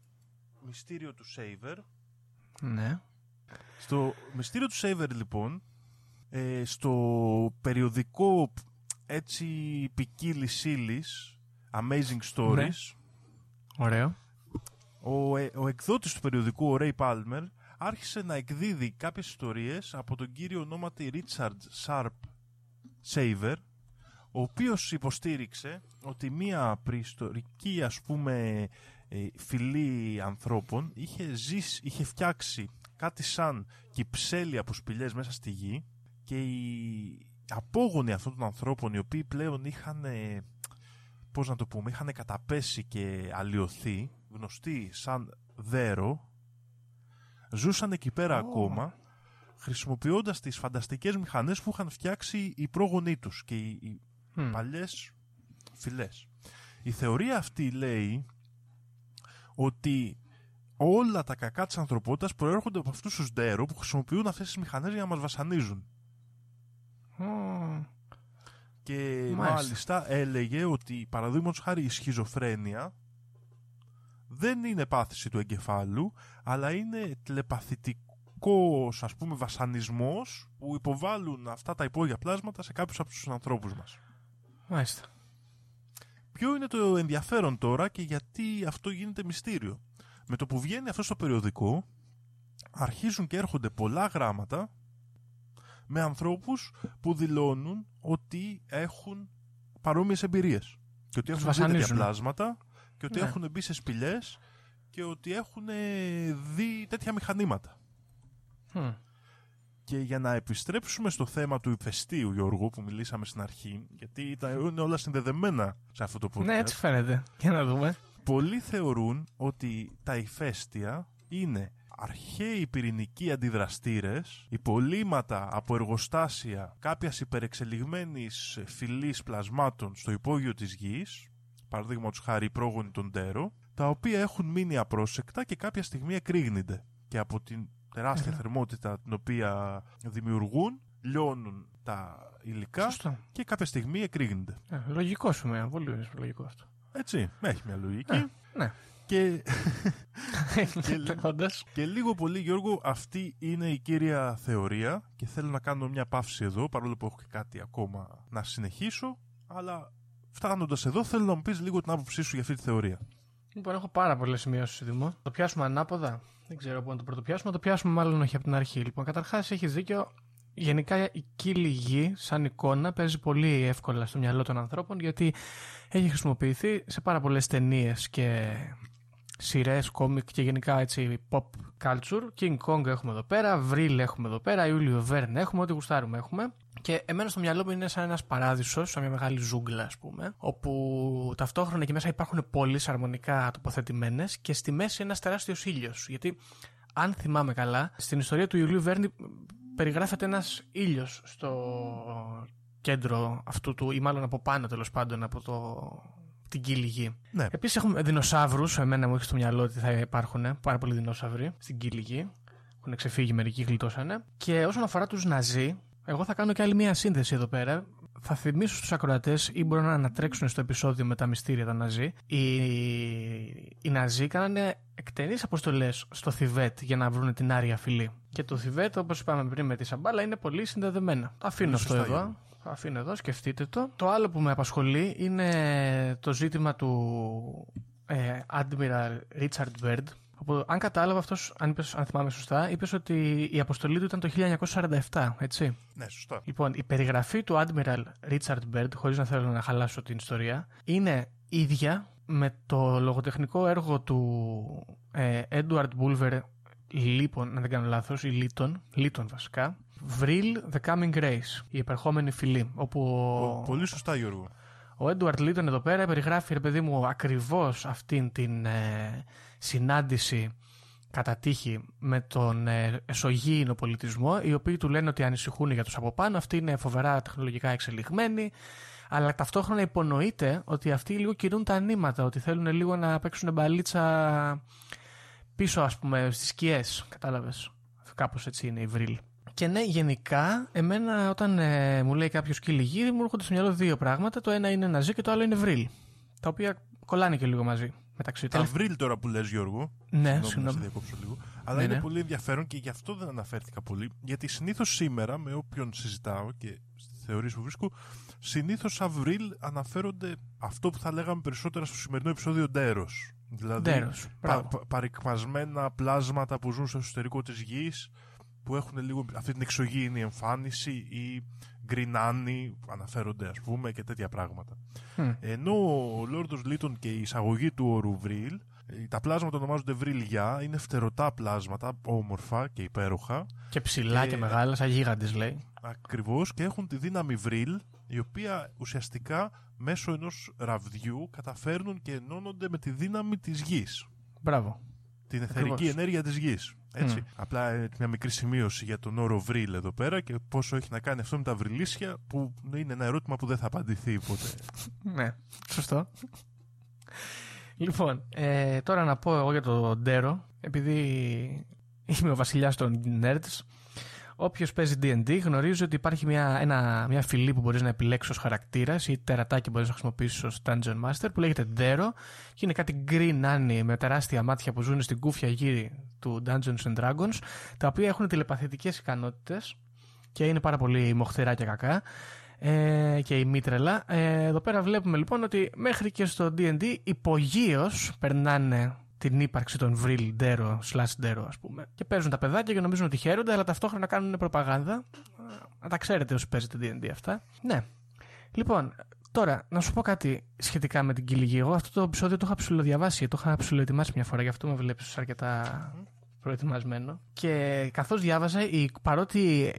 μυστήριο του Σέιβερ. Ναι. Στο μυστήριο του Σέιβερ λοιπόν, ε, στο περιοδικό έτσι ποικίλη ύλη Amazing Stories, Ναι. Ωραίο. ο, ε, ο εκδότης του περιοδικού, ο Ray Palmer, άρχισε να εκδίδει κάποιες ιστορίες από τον κύριο ονόματι Richard Sharp Saver, ο οποίος υποστήριξε ότι μία προϊστορική ας πούμε ε, φυλή ανθρώπων είχε, ζήσει, είχε φτιάξει κάτι σαν κυψέλη από σπηλιές μέσα στη γη και οι απόγονοι αυτών των ανθρώπων οι οποίοι πλέον είχαν ε, πώς να το πούμε, είχαν καταπέσει και αλλοιωθεί, γνωστοί σαν δέρο, ζούσαν εκεί πέρα ακόμα, χρησιμοποιώντας τις φανταστικές μηχανές που είχαν φτιάξει οι πρόγονοί τους και οι, οι Μμ. παλιές φυλές. Η θεωρία αυτή λέει ότι όλα τα κακά της ανθρωπότητας προέρχονται από αυτούς τους δέρο που χρησιμοποιούν αυτές τις μηχανές για να μας βασανίζουν. Ω, Και Μάλιστα. μάλιστα, έλεγε ότι παραδείγματος χάρη η σχιζοφρένεια δεν είναι πάθηση του εγκεφάλου, αλλά είναι τηλεπαθητικός ας πούμε βασανισμός που υποβάλλουν αυτά τα υπόγεια πλάσματα σε κάποιους από τους ανθρώπους μας. Μάλιστα. Ποιο είναι το ενδιαφέρον τώρα και γιατί αυτό γίνεται μυστήριο; Με το που βγαίνει αυτό στο περιοδικό, αρχίζουν και έρχονται πολλά γράμματα με ανθρώπους που δηλώνουν ότι έχουν παρόμοιες εμπειρίες. Και ότι Τους έχουν δει τέτοια βασανίζουν. πλάσματα και ότι Ναι. έχουν μπει σε σπηλιές και ότι έχουν ε, δει τέτοια μηχανήματα. Μμ. Και για να επιστρέψουμε στο θέμα του ηφαιστείου, Γιώργο, που μιλήσαμε στην αρχή, γιατί ήταν, είναι όλα συνδεδεμένα σε αυτό το podcast. Ναι, έτσι φαίνεται. Για να δούμε. Πολλοί θεωρούν ότι τα ηφαίστεια είναι αρχαίοι πυρηνικοί αντιδραστήρες, υπολείμματα από εργοστάσια κάποιας υπερεξελιγμένης φυλής πλασμάτων στο υπόγειο της γης, παραδείγματος χάρη οι πρόγονοι των Τέρο, τα οποία έχουν μείνει απρόσεκτα και κάποια στιγμή εκρήγνεται. Και από την τεράστια θερμότητα την οποία δημιουργούν, λιώνουν τα υλικά Σωστό. και κάποια στιγμή εκρήγνεται. Ε, λογικό σου, με. Πολύ λογικό αυτό. Έτσι, έχει μια λογική. Ε, ναι. Και [LAUGHS] Και- Όντως. Και λίγο πολύ, Γιώργο, αυτή είναι η κύρια θεωρία και θέλω να κάνω μια παύση εδώ, παρόλο που έχω και κάτι ακόμα να συνεχίσω, αλλά φτάνοντας εδώ θέλω να μου πεις λίγο την άποψή σου για αυτή τη θεωρία. Λοιπόν, έχω πάρα πολλές σημειώσεις, Δημό. Το πιάσουμε ανάποδα. Δεν ξέρω πού να το πρωτοπιάσουμε. Το πιάσουμε μάλλον όχι από την αρχή. Λοιπόν, καταρχάς έχεις δίκιο. Γενικά η κύλη γη, σαν εικόνα, παίζει πολύ εύκολα στο μυαλό των ανθρώπων γιατί έχει χρησιμοποιηθεί σε πάρα πολλές ταινίες και σειρές, κόμικ και γενικά έτσι pop culture. King Kong έχουμε εδώ πέρα, Vril έχουμε εδώ πέρα, Ιούλιο Verne έχουμε, ό,τι γουστάρουμε έχουμε. Και εμένα στο μυαλό μου είναι σαν ένας παράδεισος, σαν μια μεγάλη ζούγκλα, ας πούμε, όπου ταυτόχρονα εκεί μέσα υπάρχουν πόλει αρμονικά τοποθετημένες και στη μέση ένας τεράστιος ήλιος. Γιατί, αν θυμάμαι καλά, στην ιστορία του Ιουλίου Βέρνη περιγράφεται ένας ήλιος στο κέντρο αυτού του, ή μάλλον από πάνω τέλος πάντων από το, την κύλη γη. Ναι, Επίσης έχουμε δεινοσαύρους. Εμένα μου έχει στο μυαλό ότι θα υπάρχουν πάρα πολλοί δεινόσαυροι στην κύλη γη. Έχουν ξεφύγει μερικοί, γλιτώσανε. Και όσον αφορά τους Ναζί, εγώ θα κάνω και άλλη μία σύνδεση εδώ πέρα. Θα θυμίσω στους ακροατές ή μπορούν να ανατρέξουν στο επεισόδιο με τα μυστήρια των Ναζί. Οι, οι Ναζί κάνανε εκτενείς αποστολές στο Θιβέτ για να βρουν την άρια φυλή. Και το Θιβέτ, όπως είπαμε πριν με τη Σαμπάλα, είναι πολύ συνδεδεμένα. Το αφήνω Πολύ αυτό σωστά, εδώ. Γιώργο. Το αφήνω εδώ, σκεφτείτε το. Το άλλο που με απασχολεί είναι το ζήτημα του ε, Admiral Richard Byrd. Όπου, αν κατάλαβα αυτός, αν, είπες, αν θυμάμαι σωστά, είπες ότι η αποστολή του ήταν το 1947, έτσι. ναι, σωστά. Λοιπόν, η περιγραφή του Admiral Richard Byrd, χωρίς να θέλω να χαλάσω την ιστορία, είναι ίδια με το λογοτεχνικό έργο του ε, Edward Bulwer Λίπον, να δεν κάνω λάθος, ή Λίτον, Λίτον βασικά, Vril The Coming Race, η επερχόμενη φυλή, όπου ο, Πολύ σωστά, Γιώργο. ο Έντουαρτ Λίτον εδώ πέρα περιγράφει, ρε παιδί μου, ακριβώς αυτήν την ε, συνάντηση κατά τύχη με τον ε, εσωγήινο πολιτισμό, οι οποίοι του λένε ότι ανησυχούν για τους από πάνω, αυτοί είναι φοβερά τεχνολογικά εξελιγμένοι, αλλά ταυτόχρονα υπονοείται ότι αυτοί λίγο κινούν τα νήματα, ότι θέλουν λίγο να παίξουν μπαλίτσα πίσω, ας πούμε, στις σκιές, κατάλαβες; Κάπως έτσι είναι η Βρύλ. Και ναι, γενικά, εμένα όταν ε, μου λέει κάποιος κύλι γύρι, μου έρχονται στο μυαλό δύο πράγματα. Το ένα είναι ναζί και το άλλο είναι βρύλ. Τα οποία κολλάνε και λίγο μαζί μεταξύ Τα του. βρύλ τώρα που λες Γιώργο. Ναι, συγγνώμη, να συγγνώμη. σε διακόψω λίγο. Αλλά Ναι, είναι ναι. πολύ ενδιαφέρον και γι' αυτό δεν αναφέρθηκα πολύ. Γιατί συνήθως σήμερα, με όποιον συζητάω και στις θεωρίες που βρίσκω, συνήθως σαν βρύλ αναφέρονται αυτό που θα λέγαμε περισσότερα στο σημερινό επεισόδιο ντέρος. Δηλαδή, Ντέρος, μπράβο. πα, παρικμασμένα πλάσματα που ζουν στο εσωτερικό της γης που έχουν λίγο αυτή την εξωγήινη εμφάνιση ή γκρινάνι αναφέρονται ας πούμε και τέτοια πράγματα. Μμ. Ενώ ο Λόρδος Λίτον και η εισαγωγή του όρου βρύλ ε, τα πλάσματα ονομάζονται βρύλια, είναι φτερωτά πλάσματα, όμορφα και υπέροχα Και ψηλά Ε, και μεγάλα, σαν γίγαντες λέει. ακριβώς και έχουν τη δύναμη βρύλ η οποία ουσιαστικά μέσω ενός ραβδιού καταφέρνουν και ενώνονται με τη δύναμη της γης. Μπράβο. Την εθερική Ακριβώς. ενέργεια της γης. Έτσι. Μμ. Απλά ε, μια μικρή σημείωση για τον όρο βρύλ εδώ πέρα και πόσο έχει να κάνει αυτό με τα βρυλίσια που είναι ένα ερώτημα που δεν θα απαντηθεί ποτέ. Ναι, σωστό. Λοιπόν, ε, τώρα να πω εγώ για το Ντέρο, επειδή είμαι ο βασιλιάς των nerds. Όποιος παίζει DD γνωρίζει ότι υπάρχει μια, ένα, μια φυλή που μπορείς να επιλέξεις ως χαρακτήρας ή τερατάκι που μπορείς να χρησιμοποιήσεις ως Dungeon Master που λέγεται Dero και είναι κάτι green άννη με τεράστια μάτια που ζουν στην κούφια γύρι του Dungeons and Dragons τα οποία έχουν τηλεπαθητικές ικανότητες και είναι πάρα πολύ μοχθηρά και κακά ε, και ημίτρελα. Ε, εδώ πέρα βλέπουμε λοιπόν ότι μέχρι και στο D&D υπογείως περνάνε την ύπαρξη των Vril Dero slash Dero ας πούμε και παίζουν τα παιδάκια και νομίζουν ότι χαίρονται αλλά ταυτόχρονα κάνουν προπαγάνδα. Να τα ξέρετε όσοι παίζετε D&D αυτά. Ναι. Λοιπόν, τώρα να σου πω κάτι σχετικά με την κυλιγή. Εγώ αυτό το επεισόδιο το είχα ψηλοδιαβάσει, το είχα ψηλοετοιμάσει μια φορά, γι' αυτό με βλέπεις αρκετά προετοιμασμένο. Και καθώς διάβαζα, η, παρότι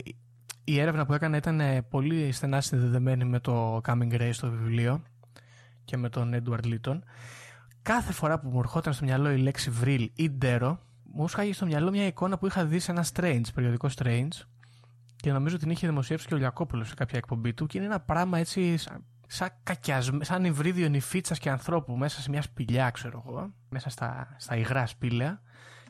η έρευνα που έκανα ήταν ε, πολύ στενά συνδεδεμένη με το Coming Race στο βιβλίο και με τον Edward Litton, κάθε φορά που μου ερχόταν στο μυαλό η λέξη Vril ή Dero, μου σκάγει στο μυαλό μια εικόνα που είχα δει σε ένα Strange, περιοδικό Strange, και νομίζω την είχε δημοσιεύσει και ο Λιακόπουλος σε κάποια εκπομπή του, και είναι ένα πράγμα έτσι σαν, σαν, κακιασμέ- σαν υβρίδιο νηφίτσας και ανθρώπου μέσα σε μια σπηλιά, ξέρω εγώ, μέσα στα, στα υγρά σπήλαια.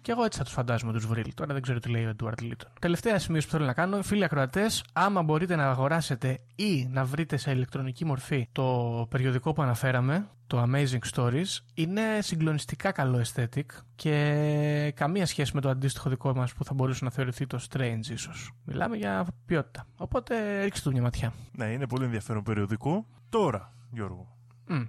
Και εγώ έτσι θα τους φαντάζομαι τους Βρύλ. Τώρα δεν ξέρω τι λέει ο Εντουαρτ Λίτον. Τελευταία σημείωση που θέλω να κάνω, φίλοι ακροατές, άμα μπορείτε να αγοράσετε ή να βρείτε σε ηλεκτρονική μορφή το περιοδικό που αναφέραμε, το Amazing Stories, είναι συγκλονιστικά καλό aesthetic και καμία σχέση με το αντίστοιχο δικό μας που θα μπορούσε να θεωρηθεί το Strange ίσως. Μιλάμε για ποιότητα. Οπότε ρίξτε του μια ματιά. ναι, είναι πολύ ενδιαφέρον περιοδικό. Τώρα, Γιώργο, Μμ.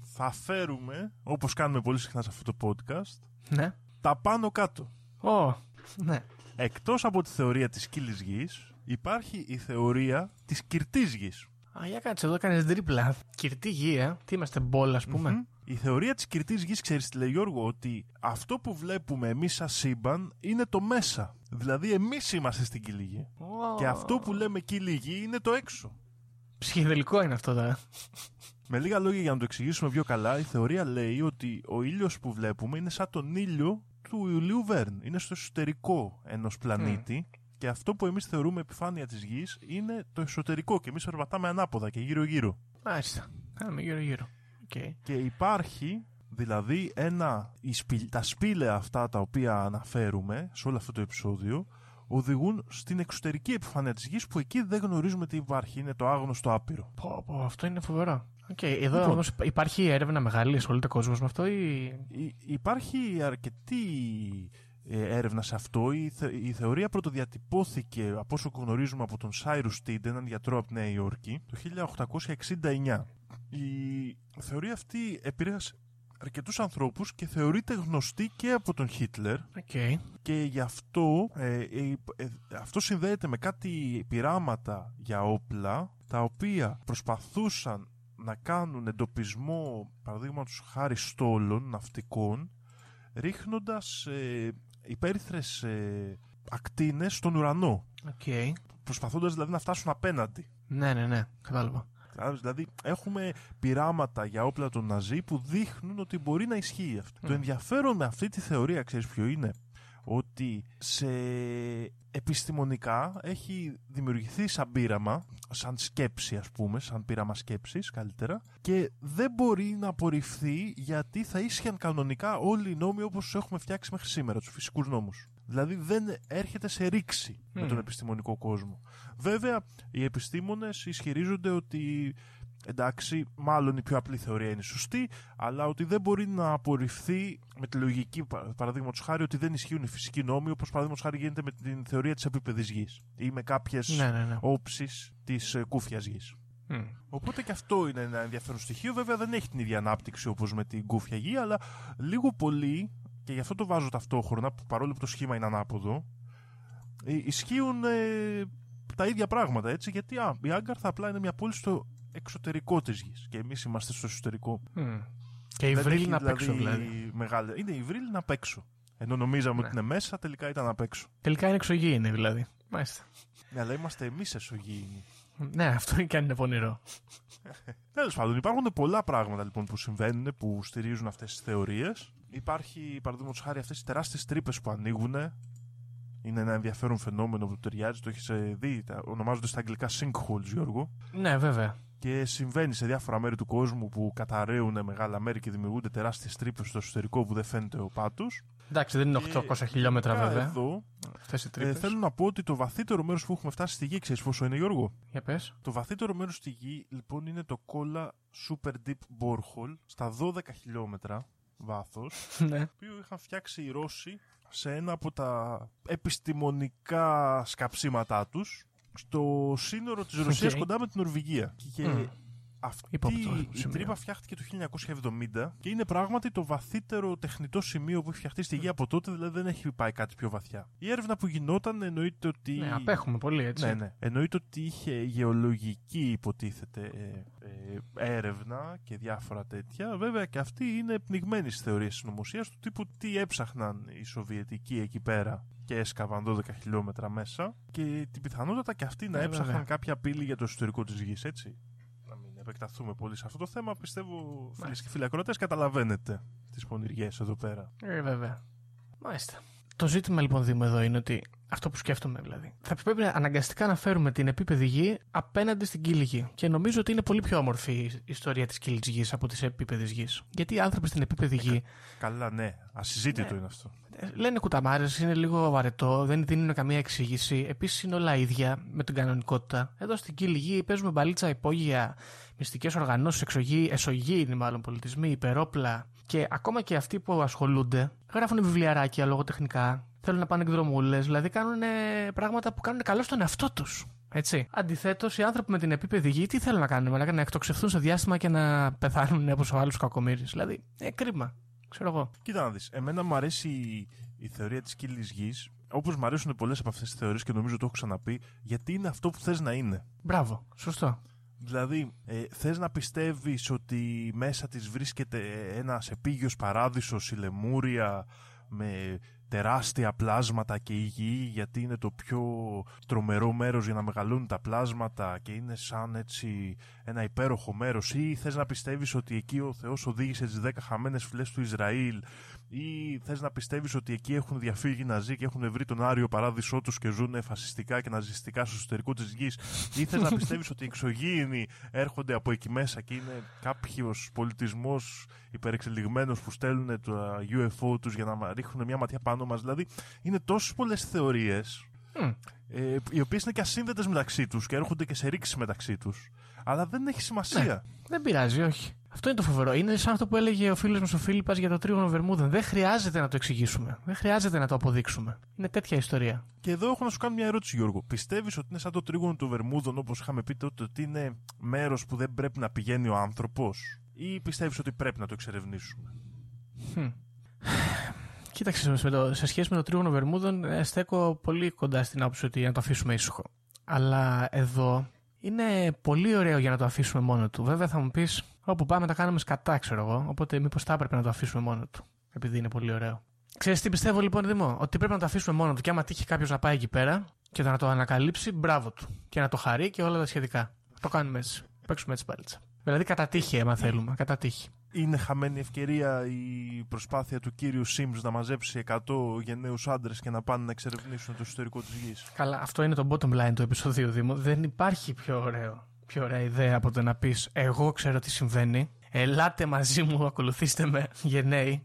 θα φέρουμε, όπως κάνουμε πολύ συχνά σε αυτό το podcast, Ναι. Τα πάνω κάτω. Ω, ναι. Εκτός από τη θεωρία της κύλης γης, υπάρχει η θεωρία της κυρτής γης. Α, για κάτσε εδώ, κάνεις τρίπλα. Κυρτή γη, ε. Τι είμαστε, μπόλ, ας πούμε. Μμμ. Η θεωρία της κυρτής γης, ξέρεις τι λέει Γιώργο, ότι αυτό που βλέπουμε εμείς σαν σύμπαν είναι το μέσα. Δηλαδή εμείς είμαστε στην κύλη γη. Ω. Και αυτό που λέμε κύλη γη είναι το έξω. Ψυχεδελικό είναι αυτό τώρα. Με λίγα λόγια για να το εξηγήσουμε πιο καλά, η θεωρία λέει ότι ο ήλιος που βλέπουμε είναι σαν τον ήλιο του Ιουλίου Βέρν. Είναι στο εσωτερικό ενός πλανήτη και αυτό που εμείς θεωρούμε επιφάνεια της γης είναι το εσωτερικό και εμείς περπατάμε ανάποδα και γύρω-γύρω. Μάλιστα. Κάνουμε γύρω-γύρω. Οκ. Και υπάρχει δηλαδή ένα, οι σπη- τα σπήλαια αυτά τα οποία αναφέρουμε σε όλο αυτό το επεισόδιο οδηγούν στην εξωτερική επιφάνεια της γης που εκεί δεν γνωρίζουμε τι υπάρχει, είναι το άγνωστο άπειρο. Πω, πω, αυτό είναι φοβερό. Οκ, Εδώ Λοιπόν. όμως υπάρχει έρευνα μεγάλη, ασχολείται κόσμος με αυτό ή. Υ- Υπάρχει αρκετή ε, έρευνα σε αυτό. Η, θε- η θεωρία πρωτοδιατυπώθηκε, από όσο γνωρίζουμε, από τον Σάιρους Τιντ, έναν γιατρό από τη Νέα Υόρκη, το 1869. Η θεωρία αυτή επηρέασε αρκετούς ανθρώπους και θεωρείται γνωστή και από τον Χίτλερ Οκ. και γι' αυτό ε, ε, ε, αυτό συνδέεται με κάτι πειράματα για όπλα τα οποία προσπαθούσαν να κάνουν εντοπισμό παραδείγματος χάρη στόλων ναυτικών ρίχνοντας ε, υπέρυθρες ε, ακτίνες στον ουρανό Οκ. προσπαθώντας δηλαδή να φτάσουν απέναντι Ναι, ναι, ναι. Κατάλαβα. Κατάλαβες, Δηλαδή έχουμε πειράματα για όπλα των Ναζί που δείχνουν ότι μπορεί να ισχύει αυτό. Το ενδιαφέρον με αυτή τη θεωρία, ξέρεις ποιο είναι, ότι σε επιστημονικά έχει δημιουργηθεί σαν πείραμα, σαν σκέψη ας πούμε, σαν πείραμα σκέψης καλύτερα και δεν μπορεί να απορριφθεί γιατί θα ίσχυαν κανονικά όλοι οι νόμοι όπως τους έχουμε φτιάξει μέχρι σήμερα, τους φυσικούς νόμους. Δηλαδή δεν έρχεται σε ρήξη με τον επιστημονικό κόσμο. Βέβαια, οι επιστήμονες ισχυρίζονται ότι εντάξει, μάλλον η πιο απλή θεωρία είναι σωστή, αλλά ότι δεν μπορεί να απορριφθεί με τη λογική, παραδείγματος χάρη, ότι δεν ισχύουν οι φυσικοί νόμοι, όπως παραδείγματος χάρη γίνεται με την θεωρία της επίπεδης γης ή με κάποιες Ναι, ναι, ναι. όψεις της κούφιας γης. Μμ. Οπότε και αυτό είναι ένα ενδιαφέρον στοιχείο. Βέβαια δεν έχει την ίδια ανάπτυξη όπως με την κούφια γη, αλλά λίγο πολύ, και γι' αυτό το βάζω ταυτόχρονα, που παρόλο που το σχήμα είναι ανάποδο, ε, ισχύουν ε, τα ίδια πράγματα έτσι. Γιατί α, η Άγκαρθα απλά είναι μια πόλη στο εξωτερικό της γης και εμείς είμαστε στο εσωτερικό. Μμ. Και η Δεν βρύλη έχει να παίξω δηλαδή. Μεγάλη... Είναι η βρύλη να παίξω. Ενώ νομίζαμε Ναι. ότι είναι μέσα, τελικά ήταν απ' έξω. Τελικά είναι εξωγήινη δηλαδή. Μάλιστα. Ναι, αλλά είμαστε εμείς εσωγήινοι. Ναι, αυτό και αν είναι πονηρό. Τέλος πάντων, υπάρχουν πολλά πράγματα λοιπόν που συμβαίνουν που στηρίζουν αυτές τις θεωρίες. Υπάρχει, παραδείγματος χάρη, αυτές τι τεράστιες τρύπες που ανοίγουν. Είναι ένα ενδιαφέρον φαινόμενο που ταιριάζει. Το έχεις δει. Τα ονομάζονται στα αγγλικά sinkholes, Γιώργο. Ναι, βέβαια. Και συμβαίνει σε διάφορα μέρη του κόσμου που καταραίουν μεγάλα μέρη και δημιουργούνται τεράστιες τρύπες στο εσωτερικό που δεν φαίνεται ο πάτος. Εντάξει, δεν είναι 800 χιλιόμετρα βέβαια. Εδώ Αυτές οι ε, τρύπες. θέλω να πω ότι το βαθύτερο μέρος που έχουμε φτάσει στη γη, ξέρεις πόσο είναι, Γιώργο; Για πες. Το βαθύτερο μέρος στη γη λοιπόν είναι το Kola Super Deep Borehole στα 12 χιλιόμετρα βάθος [LAUGHS] ναι. το οποίο είχαν φτιάξει οι Ρώσοι σε ένα από τα επιστημονικά σκαψίματά τους στο σύνορο της Ρωσίας Οκ. κοντά με την Νορβηγία. Και Μμ. Αυτή Ύποπτο σημείο. τρύπα φτιάχτηκε το 1970 και είναι πράγματι το βαθύτερο τεχνητό σημείο που έχει φτιαχτεί στη γη από τότε, δηλαδή δεν έχει πάει κάτι πιο βαθιά. Η έρευνα που γινόταν εννοείται ότι... ναι, απέχουμε πολύ έτσι. Ναι, ναι. Εννοείται ότι είχε γεωλογική υποτίθεται ε, ε, έρευνα και διάφορα τέτοια. Βέβαια και αυτή είναι πνιγμένη στις θεωρίες συνωμοσίας του τύπου τι έψαχναν οι Σοβιετικοί εκεί πέρα και έσκαβαν 12 χιλιόμετρα μέσα και την πιθανότατα και αυτοί να Ε, έψαχναν βέβαια. κάποια πύλη για το εσωτερικό της γης, έτσι. Να μην επεκταθούμε πολύ σε αυτό το θέμα. Πιστεύω, φίλες και φίλοι ακροατές, καταλαβαίνετε τις πονηριές εδώ πέρα. Ε, βέβαια. Μάλιστα. Το ζήτημα λοιπόν Δήμο εδώ είναι ότι αυτό που σκέφτομαι δηλαδή. Θα πρέπει αναγκαστικά να φέρουμε την επίπεδη γη απέναντι στην κύλη γη. Και νομίζω ότι είναι πολύ πιο όμορφη η ιστορία της κύλης γης από τη επίπεδη γης. Γιατί οι άνθρωποι στην επίπεδη γη Καλά, ναι. Ασυζήτητο είναι αυτό. ε, λένε κουταμάρες, είναι λίγο βαρετό, δεν δίνουν καμία εξήγηση. Επίσης είναι όλα ίδια με την κανονικότητα. Εδώ στην κύλη γη παίζουμε μπαλίτσα υπόγεια, μυστικές οργανώσεις, εξωγή, εσωγήινοι μάλλον πολιτισμοί, υπερόπλα. Και ακόμα και αυτοί που ασχολούνται γράφουν βιβλιαράκια λογοτεχνικά, θέλουν να πάνε εκδρομούλες, δηλαδή κάνουν ε, πράγματα που κάνουν καλό στον εαυτό τους. Έτσι. Αντιθέτως, οι άνθρωποι με την επίπεδη γη τι θέλουν να κάνουν, μαλάκα, να εκτοξευθούν σε διάστημα και να πεθάνουν όπως ο άλλος κακομοίρη. Δηλαδή, ε, κρίμα. Ξέρω εγώ. Κοίτα να δεις, εμένα μου αρέσει η, η θεωρία της κύλης γης, όπως μου αρέσουν πολλές από αυτές τις θεωρίες και νομίζω το έχω ξαναπεί, γιατί είναι αυτό που θες να είναι. Μπράβο. Σωστό. Δηλαδή, ε, θες να πιστεύεις ότι μέσα της βρίσκεται ένας επίγειος παράδεισος, η Λεμούρια, με τεράστια πλάσματα και υγιή γιατί είναι το πιο τρομερό μέρος για να μεγαλώνουν τα πλάσματα και είναι σαν έτσι ένα υπέροχο μέρος. Ή θες να πιστεύεις ότι εκεί ο Θεός οδήγησε τις 10 χαμένες φυλές του Ισραήλ ή θες να πιστεύεις ότι εκεί έχουν διαφύγει οι Ναζί και έχουν βρει τον Άριο παράδεισό τους και ζουν φασιστικά και ναζιστικά στο εσωτερικό της γης; Ή θες να [LAUGHS] πιστεύεις ότι οι εξωγήινοι έρχονται από εκεί μέσα και είναι κάποιος πολιτισμός υπερεξελιγμένος που στέλνουν τα UFO τους για να ρίχνουν μια ματιά πάνω μας; Δηλαδή είναι τόσες πολλές θεωρίες Μμ. ε, οι οποίες είναι και ασύνδετες μεταξύ τους και έρχονται και σε ρήξη μεταξύ τους αλλά δεν έχει σημασία Δεν πειράζει, όχι. Αυτό είναι το φοβερό. Είναι σαν αυτό που έλεγε ο φίλος μας ο Φίλιππας για το τρίγωνο Βερμούδων. Δεν χρειάζεται να το εξηγήσουμε. Δεν χρειάζεται να το αποδείξουμε. Είναι τέτοια ιστορία. Και εδώ έχω να σου κάνω μια ερώτηση, Γιώργο. Πιστεύεις ότι είναι σαν το τρίγωνο του Βερμούδων, όπως είχαμε πει τότε, ότι είναι μέρος που δεν πρέπει να πηγαίνει ο άνθρωπος, ή πιστεύεις ότι πρέπει να το εξερευνήσουμε; Κοίταξε, με το, σε σχέση με το τρίγωνο Βερμούδων, ε, στέκω πολύ κοντά στην άποψη ότι να το αφήσουμε ήσυχο. Αλλά εδώ είναι πολύ ωραίο για να το αφήσουμε μόνο του. Βέβαια θα μου πεις, όπου πάμε τα κάνουμε σκατά, ξέρω εγώ. Οπότε μήπως θα έπρεπε να το αφήσουμε μόνο του. Επειδή είναι πολύ ωραίο. Ξέρεις τι πιστεύω λοιπόν, Δημό, ότι πρέπει να το αφήσουμε μόνο του. Και άμα τύχει κάποιος να πάει εκεί πέρα και να το ανακαλύψει, μπράβο του. Και να το χαρεί και όλα τα σχετικά. Το κάνουμε έτσι. Παίξουμε έτσι πάλιτσα. Δηλαδή κατά τύχη, άμα θέλουμε. Κατά τύχη. Είναι χαμένη ευκαιρία η προσπάθεια του κύριου Sims να μαζέψει 100 γενναίους άντρες και να πάνε να εξερευνήσουν το εσωτερικό της γης. Καλά, αυτό είναι το bottom line του επεισοδίου, Δήμο. Δεν υπάρχει πιο ωραίο, πιο ωραία ιδέα από το να πεις Εγώ ξέρω τι συμβαίνει. Ελάτε μαζί μου, ακολουθήστε με, γενναίοι.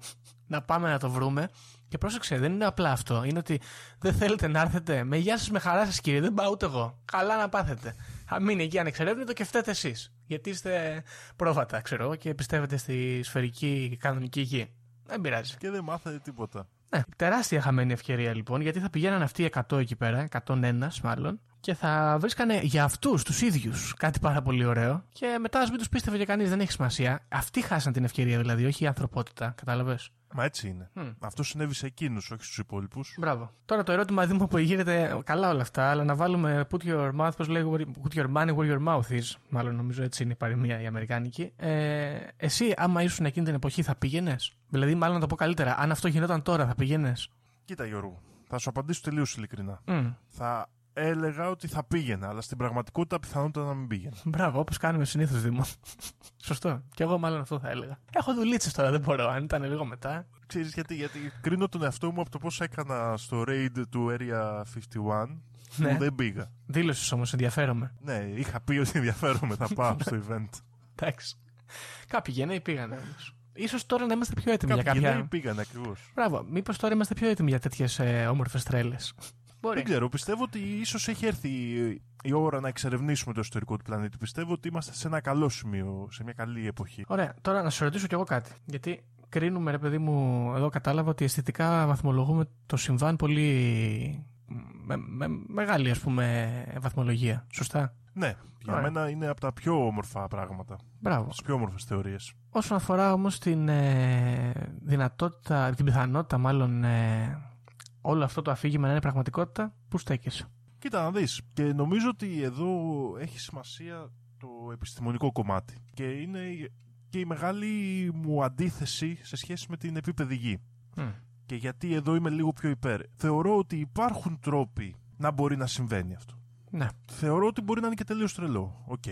Να πάμε να το βρούμε Και πρόσεξε, δεν είναι απλά αυτό. Είναι ότι δεν θέλετε να έρθετε. Με γεια σας, με χαρά σας, κύριε. Δεν πάω ούτε εγώ. Καλά να πάθετε. Θα μείνει εκεί ανεξερεύνητο και φταίτε εσείς. Γιατί είστε πρόβατα, ξέρω εγώ, και πιστεύετε στη σφαιρική κανονική γη. Δεν πειράζει. Και δεν μάθατε τίποτα. Ναι, τεράστια χαμένη ευκαιρία λοιπόν, γιατί θα πηγαίναν αυτοί οι 100 εκεί πέρα, 101 μάλλον, και θα βρίσκανε για αυτούς τους ίδιους κάτι πάρα πολύ ωραίο. Και μετά, ας μην τους πίστευε και κανείς, δεν έχει σημασία. Αυτοί χάσαν την ευκαιρία δηλαδή, όχι η ανθρωπότητα. Κατάλαβες; Μα έτσι είναι. Μμ. Αυτό συνέβη σε εκείνους, όχι στους υπόλοιπους. Μπράβο. Τώρα το ερώτημα Δήμο που γίνεται καλά όλα αυτά, αλλά να βάλουμε put your mouth, πώς λέει, put your money where your mouth is. Μάλλον νομίζω έτσι είναι η παροιμία η Αμερικάνικη. Ε, εσύ, άμα ήσουν εκείνη την εποχή, θα πήγαινες; Δηλαδή, μάλλον να το πω καλύτερα, αν αυτό γινόταν τώρα, θα πήγαινες; Κοίτα, Γιώργο, θα σου απαντήσω τελείως ειλικρινά. Mm. Θα έλεγα ότι θα πήγαινα, αλλά στην πραγματικότητα πιθανότητα να μην πήγαινα. Μπράβο, όπως κάνουμε συνήθως Δήμο. [LAUGHS] Σωστό. Και εγώ μάλλον αυτό θα έλεγα. Έχω δουλίτσες τώρα, δεν μπορώ. Αν ήταν λίγο μετά. Ξέρεις γιατί, γιατί κρίνω τον εαυτό μου από το πώς έκανα στο raid του Area 51 Ναι. που δεν πήγα. Δήλωσες όμως, ενδιαφέρομαι. Ναι, είχα πει ότι ενδιαφέρομαι, θα πάω στο event. Εντάξει. Κάποιοι γενναίοι πήγανε όμως. σω τώρα να είμαστε πιο έτοιμοι για Κάποιοι κάποια. δεν πήγαν ακριβώς. Μπράβο. Μήπως τώρα είμαστε πιο έτοιμοι για τέτοιες ε, όμορφες τρέλες. Μπορεί. Δεν ξέρω, πιστεύω ότι ίσως έχει έρθει η- η ώρα να εξερευνήσουμε το ιστορικό του πλανήτη. Πιστεύω ότι είμαστε σε ένα καλό σημείο, σε μια καλή εποχή. Ωραία, τώρα να σου ρωτήσω κι εγώ κάτι. Γιατί κρίνουμε, ρε παιδί μου, εδώ κατάλαβα ότι αισθητικά βαθμολογούμε το συμβάν πολύ. Με, με μεγάλη, ας πούμε, βαθμολογία. Σωστά; Ναι, για Ωραία. μένα είναι από τα πιο όμορφα πράγματα. Μπράβο. Τις πιο όμορφες θεωρίες. Όσον αφορά όμως την ε, δυνατότητα, την πιθανότητα μάλλον ε, όλο αυτό το αφήγημα να είναι πραγματικότητα, πού στέκεσαι. Κοίτα να δεις. Και νομίζω ότι εδώ έχει σημασία το επιστημονικό κομμάτι. Και είναι και η μεγάλη μου αντίθεση σε σχέση με την επίπεδη γη. Μμ. Και γιατί εδώ είμαι λίγο πιο υπέρ. Θεωρώ ότι υπάρχουν τρόποι να μπορεί να συμβαίνει αυτό. Ναι, Θεωρώ ότι μπορεί να είναι και τελείως τρελό. Οκ.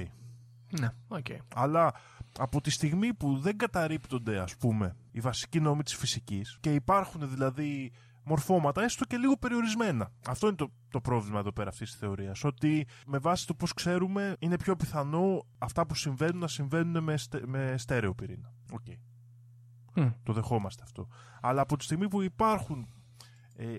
ναι, οκ. Αλλά από τη στιγμή που δεν καταρρίπτονται, ας πούμε, οι βασικοί νόμοι της φυσικής και υπάρχουν δηλαδή μορφώματα, έστω και λίγο περιορισμένα. Αυτό είναι το, το πρόβλημα εδώ πέρα αυτής της θεωρίας. Ότι με βάση το πώς ξέρουμε, είναι πιο πιθανό αυτά που συμβαίνουν να συμβαίνουν με, στε, με στέρεο πυρήνα. Οκ. Μμ. Το δεχόμαστε αυτό. Αλλά από τη στιγμή που υπάρχουν ε,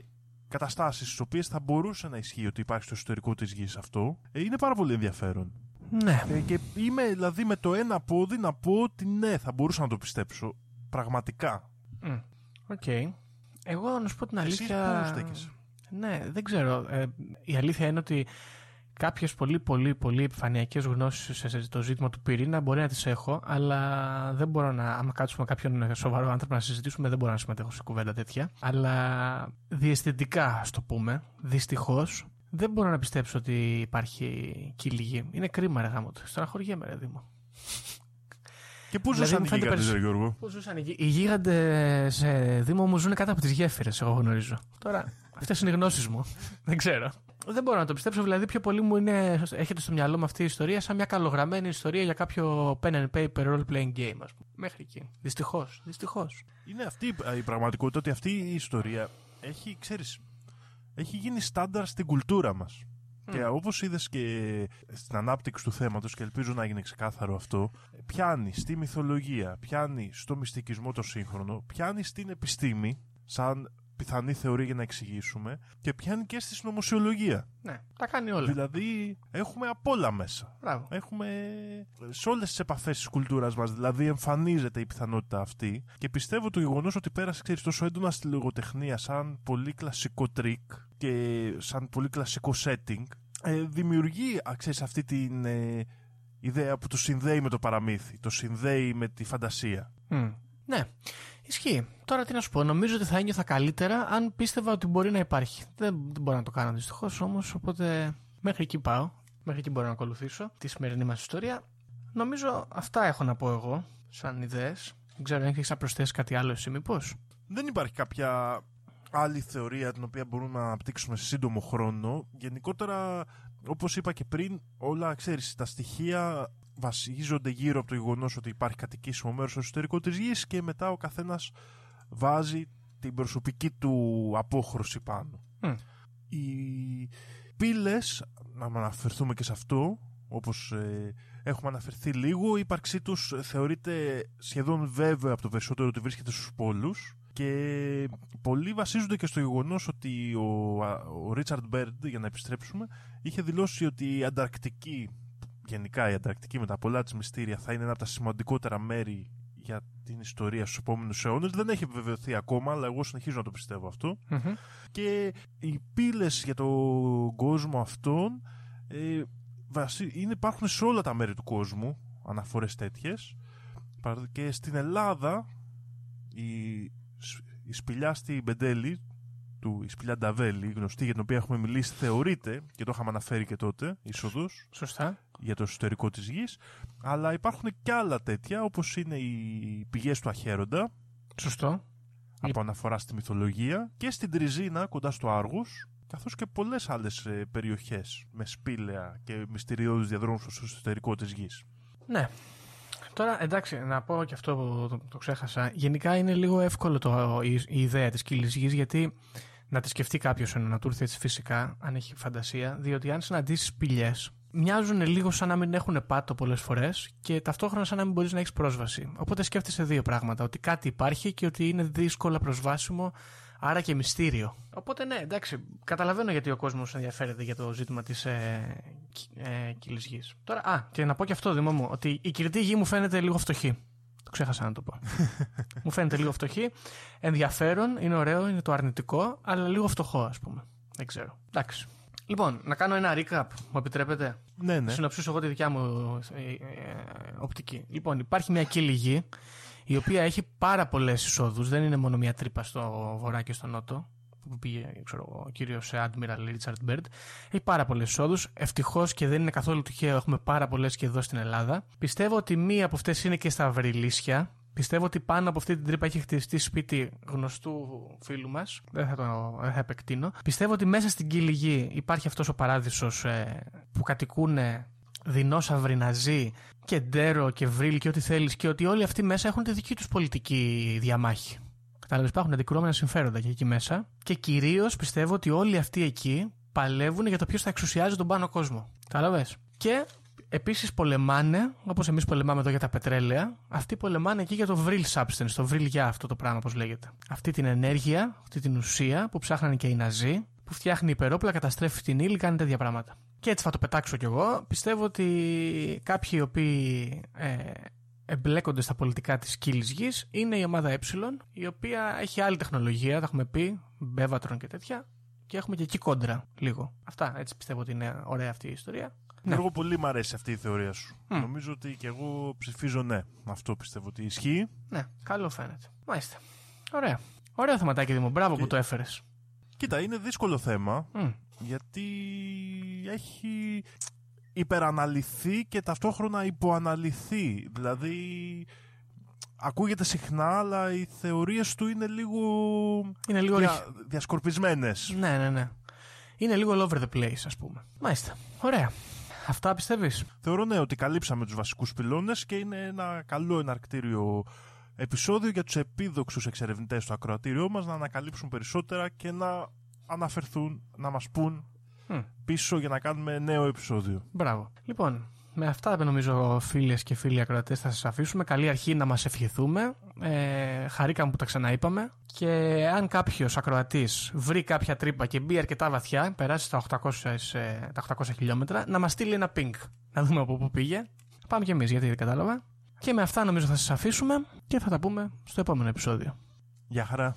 καταστάσεις στις οποίες θα μπορούσε να ισχύει ότι υπάρχει στο εσωτερικό της γης αυτό, ε, είναι πάρα πολύ ενδιαφέρον. Ναι, Ε, και είμαι δηλαδή με το ένα πόδι να πω ότι ναι, θα μπορούσα να το πιστέψω. Πραγματικά. Μμ. οκ. Εγώ να σου πω την Εσύ αλήθεια... πού στέκεσαι; Ναι, δεν ξέρω. Ε, η αλήθεια είναι ότι κάποιες πολύ πολύ πολύ επιφανειακές γνώσεις σε το ζήτημα του πυρήνα μπορεί να τις έχω, αλλά δεν μπορώ να, άμα κάτσουμε κάποιον σοβαρό άνθρωπο να συζητήσουμε, δεν μπορώ να συμμετέχω σε κουβέντα τέτοια. Αλλά διαισθητικά, ας το πούμε, δυστυχώς, δεν μπορώ να πιστέψω ότι υπάρχει κοίλη γη. Είναι κρίμα, ρε γαμώτο. Στεναχωριέμαι, ρε Δήμο. Και πού Δηλαδή, ζούσαν μου οι φαίνεται γίγαντες, περισσ- ρε Γιώργο. Πώ ζούσαν οι, γί- οι γίγαντε σε Δήμο μου ζουν κάτω από τις γέφυρες, εγώ γνωρίζω. Τώρα, αυτές είναι οι γνώσεις μου. [LAUGHS] Δεν ξέρω. Δεν μπορώ να το πιστέψω, δηλαδή πιο πολύ μου είναι, έχετε στο μυαλό μου αυτή η ιστορία σαν μια καλογραμμένη ιστορία για κάποιο pen and paper role playing game, ας πούμε. Μέχρι εκεί. Δυστυχώς. Δυστυχώς. Είναι αυτή η- η πραγματικότητα ότι αυτή η ιστορία έχει, ξέρεις, έχει γίνει στάνταρ στην κουλτούρα μας. Και όπως είδες και στην ανάπτυξη του θέματος και ελπίζω να γίνει ξεκάθαρο αυτό, πιάνει στη μυθολογία, πιάνει στο μυστικισμό το σύγχρονο, πιάνει στην επιστήμη, σαν πιθανή θεωρία για να εξηγήσουμε, και πιάνει και στη συνωμοσιολογία. Ναι, τα κάνει όλα. Δηλαδή έχουμε απ' όλα μέσα. Μπράβο. Έχουμε σε όλες τις επαφές της κουλτούρας μας, δηλαδή εμφανίζεται η πιθανότητα αυτή και πιστεύω το γεγονός ότι πέρασε ξέρεις, τόσο έντονα στη λογοτεχνία σαν πολύ κλασικό τρίκ και σαν πολύ κλασικό setting, ε, δημιουργεί α, ξέρεις, αυτή την ε, ιδέα που το συνδέει με το παραμύθι, το συνδέει με τη φαντασία. Μμ. Ναι, ισχύει. Τώρα τι να σου πω, νομίζω ότι θα ένιωθα καλύτερα αν πίστευα ότι μπορεί να υπάρχει. Δεν, δεν μπορώ να το κάνω δυστυχώς όμως, οπότε μέχρι εκεί πάω. Μέχρι εκεί μπορώ να ακολουθήσω τη σημερινή μας ιστορία. Νομίζω αυτά έχω να πω εγώ, σαν ιδέες. Δεν ξέρω αν έχεις να προσθέσεις κάτι άλλο εσύ, μήπως. Δεν υπάρχει κάποια άλλη θεωρία την οποία μπορούμε να αναπτύξουμε σε σύντομο χρόνο. Γενικότερα, όπως είπα και πριν, όλα, ξέρεις, τα στοιχεία βασίζονται γύρω από το γεγονός ότι υπάρχει κατοικήσιμο μέρος στο εσωτερικό της γης και μετά ο καθένας βάζει την προσωπική του απόχρωση πάνω. Μμ. Οι πύλες, να αναφερθούμε και σε αυτό, όπως ε, έχουμε αναφερθεί λίγο, η ύπαρξή τους θεωρείται σχεδόν βέβαιο από το περισσότερο ότι βρίσκεται στους πόλους Και πολλοί βασίζονται και στο γεγονός ότι ο, ο Ρίτσαρντ Μπέρντ, για να επιστρέψουμε, είχε δηλώσει ότι η Ανταρκτική, γενικά η Ανταρκτική με τα πολλά της μυστήρια, θα είναι ένα από τα σημαντικότερα μέρη για την ιστορία στους επόμενους αιώνες. Δεν έχει επιβεβαιωθεί ακόμα, αλλά εγώ συνεχίζω να το πιστεύω αυτό. Μμμ. Και οι πύλες για τον κόσμο αυτόν ε, βασι- είναι, υπάρχουν σε όλα τα μέρη του κόσμου αναφορές τέτοιες Παρα- και στην Ελλάδα η, σ- η σπηλιά στη Μπεντέλη του, η σπηλιά Νταβέλη, γνωστή για την οποία έχουμε μιλήσει, θεωρείται, και το είχαμε αναφέρει και τότε, είσοδος, Σωστά. για το εσωτερικό της γης, αλλά υπάρχουν και άλλα τέτοια, όπως είναι οι πηγές του Αχέροντα, Σωστό. από αναφορά στη μυθολογία, και στην Τριζίνα, κοντά στο Άργους, καθώς και πολλές άλλες ε, περιοχές με σπήλαια και μυστηριώδεις διαδρόμους στο εσωτερικό της γης. Ναι. Τώρα, εντάξει, να πω και αυτό που το, το ξέχασα. Γενικά είναι λίγο εύκολο το, η, η ιδέα της κύλης γης, γιατί να τη σκεφτεί κάποιος να του έρθει έτσι φυσικά, αν έχει φαντασία, διότι αν συναντήσεις πηγέ, μοιάζουν λίγο σαν να μην έχουν πάτο πολλές φορές και ταυτόχρονα σαν να μην μπορείς να έχεις πρόσβαση. Οπότε σκέφτεσαι δύο πράγματα. Ότι κάτι υπάρχει και ότι είναι δύσκολα προσβάσιμο, άρα και μυστήριο. Οπότε ναι, εντάξει, καταλαβαίνω γιατί ο κόσμος ενδιαφέρεται για το ζήτημα της ε, κι- ε, κύλη γης. Τώρα, α, και να πω και αυτό, Δημό μου, ότι η κυρτή γη μου φαίνεται λίγο φτωχή. Το ξέχασα να το πω. [LAUGHS] μου φαίνεται λίγο φτωχή. Ενδιαφέρον, είναι ωραίο, είναι το αρνητικό, αλλά λίγο φτωχό, ας πούμε. Δεν ξέρω. Εντάξει. Λοιπόν, να κάνω ένα recap, μου επιτρέπετε; Ναι, ναι. Συνοψίσω εγώ τη δικιά μου ε, ε, οπτική. Λοιπόν, υπάρχει μια κύλη γη η οποία έχει πάρα πολλές εισόδους. Δεν είναι μόνο μια τρύπα στο βορρά και στο νότο που πήγε ξέρω, εγώ, ο κύριο Admiral Richard Bird. Έχει πάρα πολλές εισόδους. Ευτυχώς και δεν είναι καθόλου τυχαίο, έχουμε πάρα πολλές και εδώ στην Ελλάδα. Πιστεύω ότι μία από αυτές είναι και στα Βρυλίσια. Πιστεύω ότι πάνω από αυτή την τρύπα έχει χτιστεί σπίτι γνωστού φίλου μας. Δεν θα το δεν θα επεκτείνω. Πιστεύω ότι μέσα στην κύλη γη υπάρχει αυτός ο παράδεισος που κατοικούν δεινόσαυροι ναζί και ντέρο και βρύλ και ό,τι θέλεις και ότι όλοι αυτοί μέσα έχουν τη δική τους πολιτική διαμάχη. Κατάλαβες, υπάρχουν αντικρουόμενα συμφέροντα και εκεί μέσα. Και κυρίως πιστεύω ότι όλοι αυτοί εκεί παλεύουν για το ποιος θα εξουσιάζει τον πάνω κόσμο. Κατάλαβες; Και επίσης πολεμάνε, όπως εμείς πολεμάμε εδώ για τα πετρέλαια, αυτοί πολεμάνε εκεί για το vril substance, το vril για αυτό το πράγμα, όπως λέγεται. Αυτή την ενέργεια, αυτή την ουσία που ψάχνανε και οι Ναζί, που φτιάχνει υπερόπλα, καταστρέφει την ύλη, κάνει τέτοια πράγματα. Και έτσι θα το πετάξω κι εγώ. Πιστεύω ότι κάποιοι οι οποίοι ε, εμπλέκονται στα πολιτικά της κύλης γης είναι η ομάδα Ε, η οποία έχει άλλη τεχνολογία, τα έχουμε πει, Μπέβατρον και τέτοια, και έχουμε και εκεί κόντρα λίγο. Αυτά, έτσι πιστεύω ότι είναι ωραία αυτή η ιστορία. Ναι. Εγώ πολύ μου αρέσει αυτή η θεωρία σου. Νομίζω ότι και εγώ ψηφίζω ναι. Αυτό πιστεύω ότι ισχύει. Ναι, καλό φαίνεται. Μάλιστα. Ωραία. Ωραίο θεματάκι, Δήμο. Μπράβο που το έφερες. Κοίτα, είναι δύσκολο θέμα Μμ. Γιατί έχει υπεραναλυθεί και ταυτόχρονα υποαναλυθεί. Δηλαδή, ακούγεται συχνά, αλλά οι θεωρίες του είναι λίγο, Είναι λίγο δια, ρηχ- διασκορπισμένες. Ναι, ναι, ναι. Είναι λίγο all over the place, ας πούμε. Μάλιστα. Ωραία. Αυτά πιστεύεις; Θεωρώ ναι ότι καλύψαμε τους βασικούς πυλώνες και είναι ένα καλό εναρκτήριο επεισόδιο για τους επίδοξους εξερευνητές στο ακροατήριό μας να ανακαλύψουν περισσότερα και να αναφερθούν, να μας πούν Μμ. πίσω για να κάνουμε νέο επεισόδιο. Μπράβο. Λοιπόν, με αυτά νομίζω φίλες και φίλοι ακροατές θα σας αφήσουμε. Καλή αρχή να μας ευχηθούμε. Ε, χαρήκαμε που τα ξαναείπαμε. Και αν κάποιος ακροατής βρει κάποια τρύπα και μπει αρκετά βαθιά, περάσει τα 800, ε, τα 800 χιλιόμετρα, να μας στείλει ένα ping. Να δούμε από πού πήγε. Πάμε κι εμείς, γιατί δεν κατάλαβα. Και με αυτά νομίζω θα σας αφήσουμε και θα τα πούμε στο επόμενο επεισόδιο. Γεια χαρά.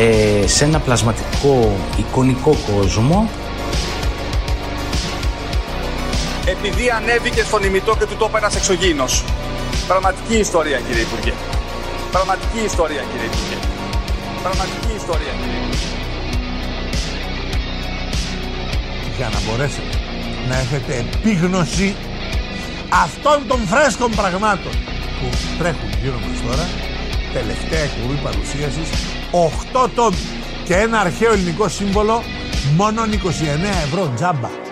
ε, σε ένα πλασματικό εικονικό κόσμο Επειδή ανέβηκε στον ημιτό και του το είπε ένας εξωγήινος. Πραγματική ιστορία κύριε Υπουργέ. Πραγματική ιστορία κύριε Υπουργέ. Πραγματική ιστορία κύριε Υπουργέ. για να μπορέσετε να έχετε επίγνωση αυτών των φρέσκων πραγμάτων που τρέχουν γύρω μας τώρα τελευταία εκπομπή παρουσίασης 8 τόμοι και ένα αρχαίο ελληνικό σύμβολο μόνο 29 ευρώ τζάμπα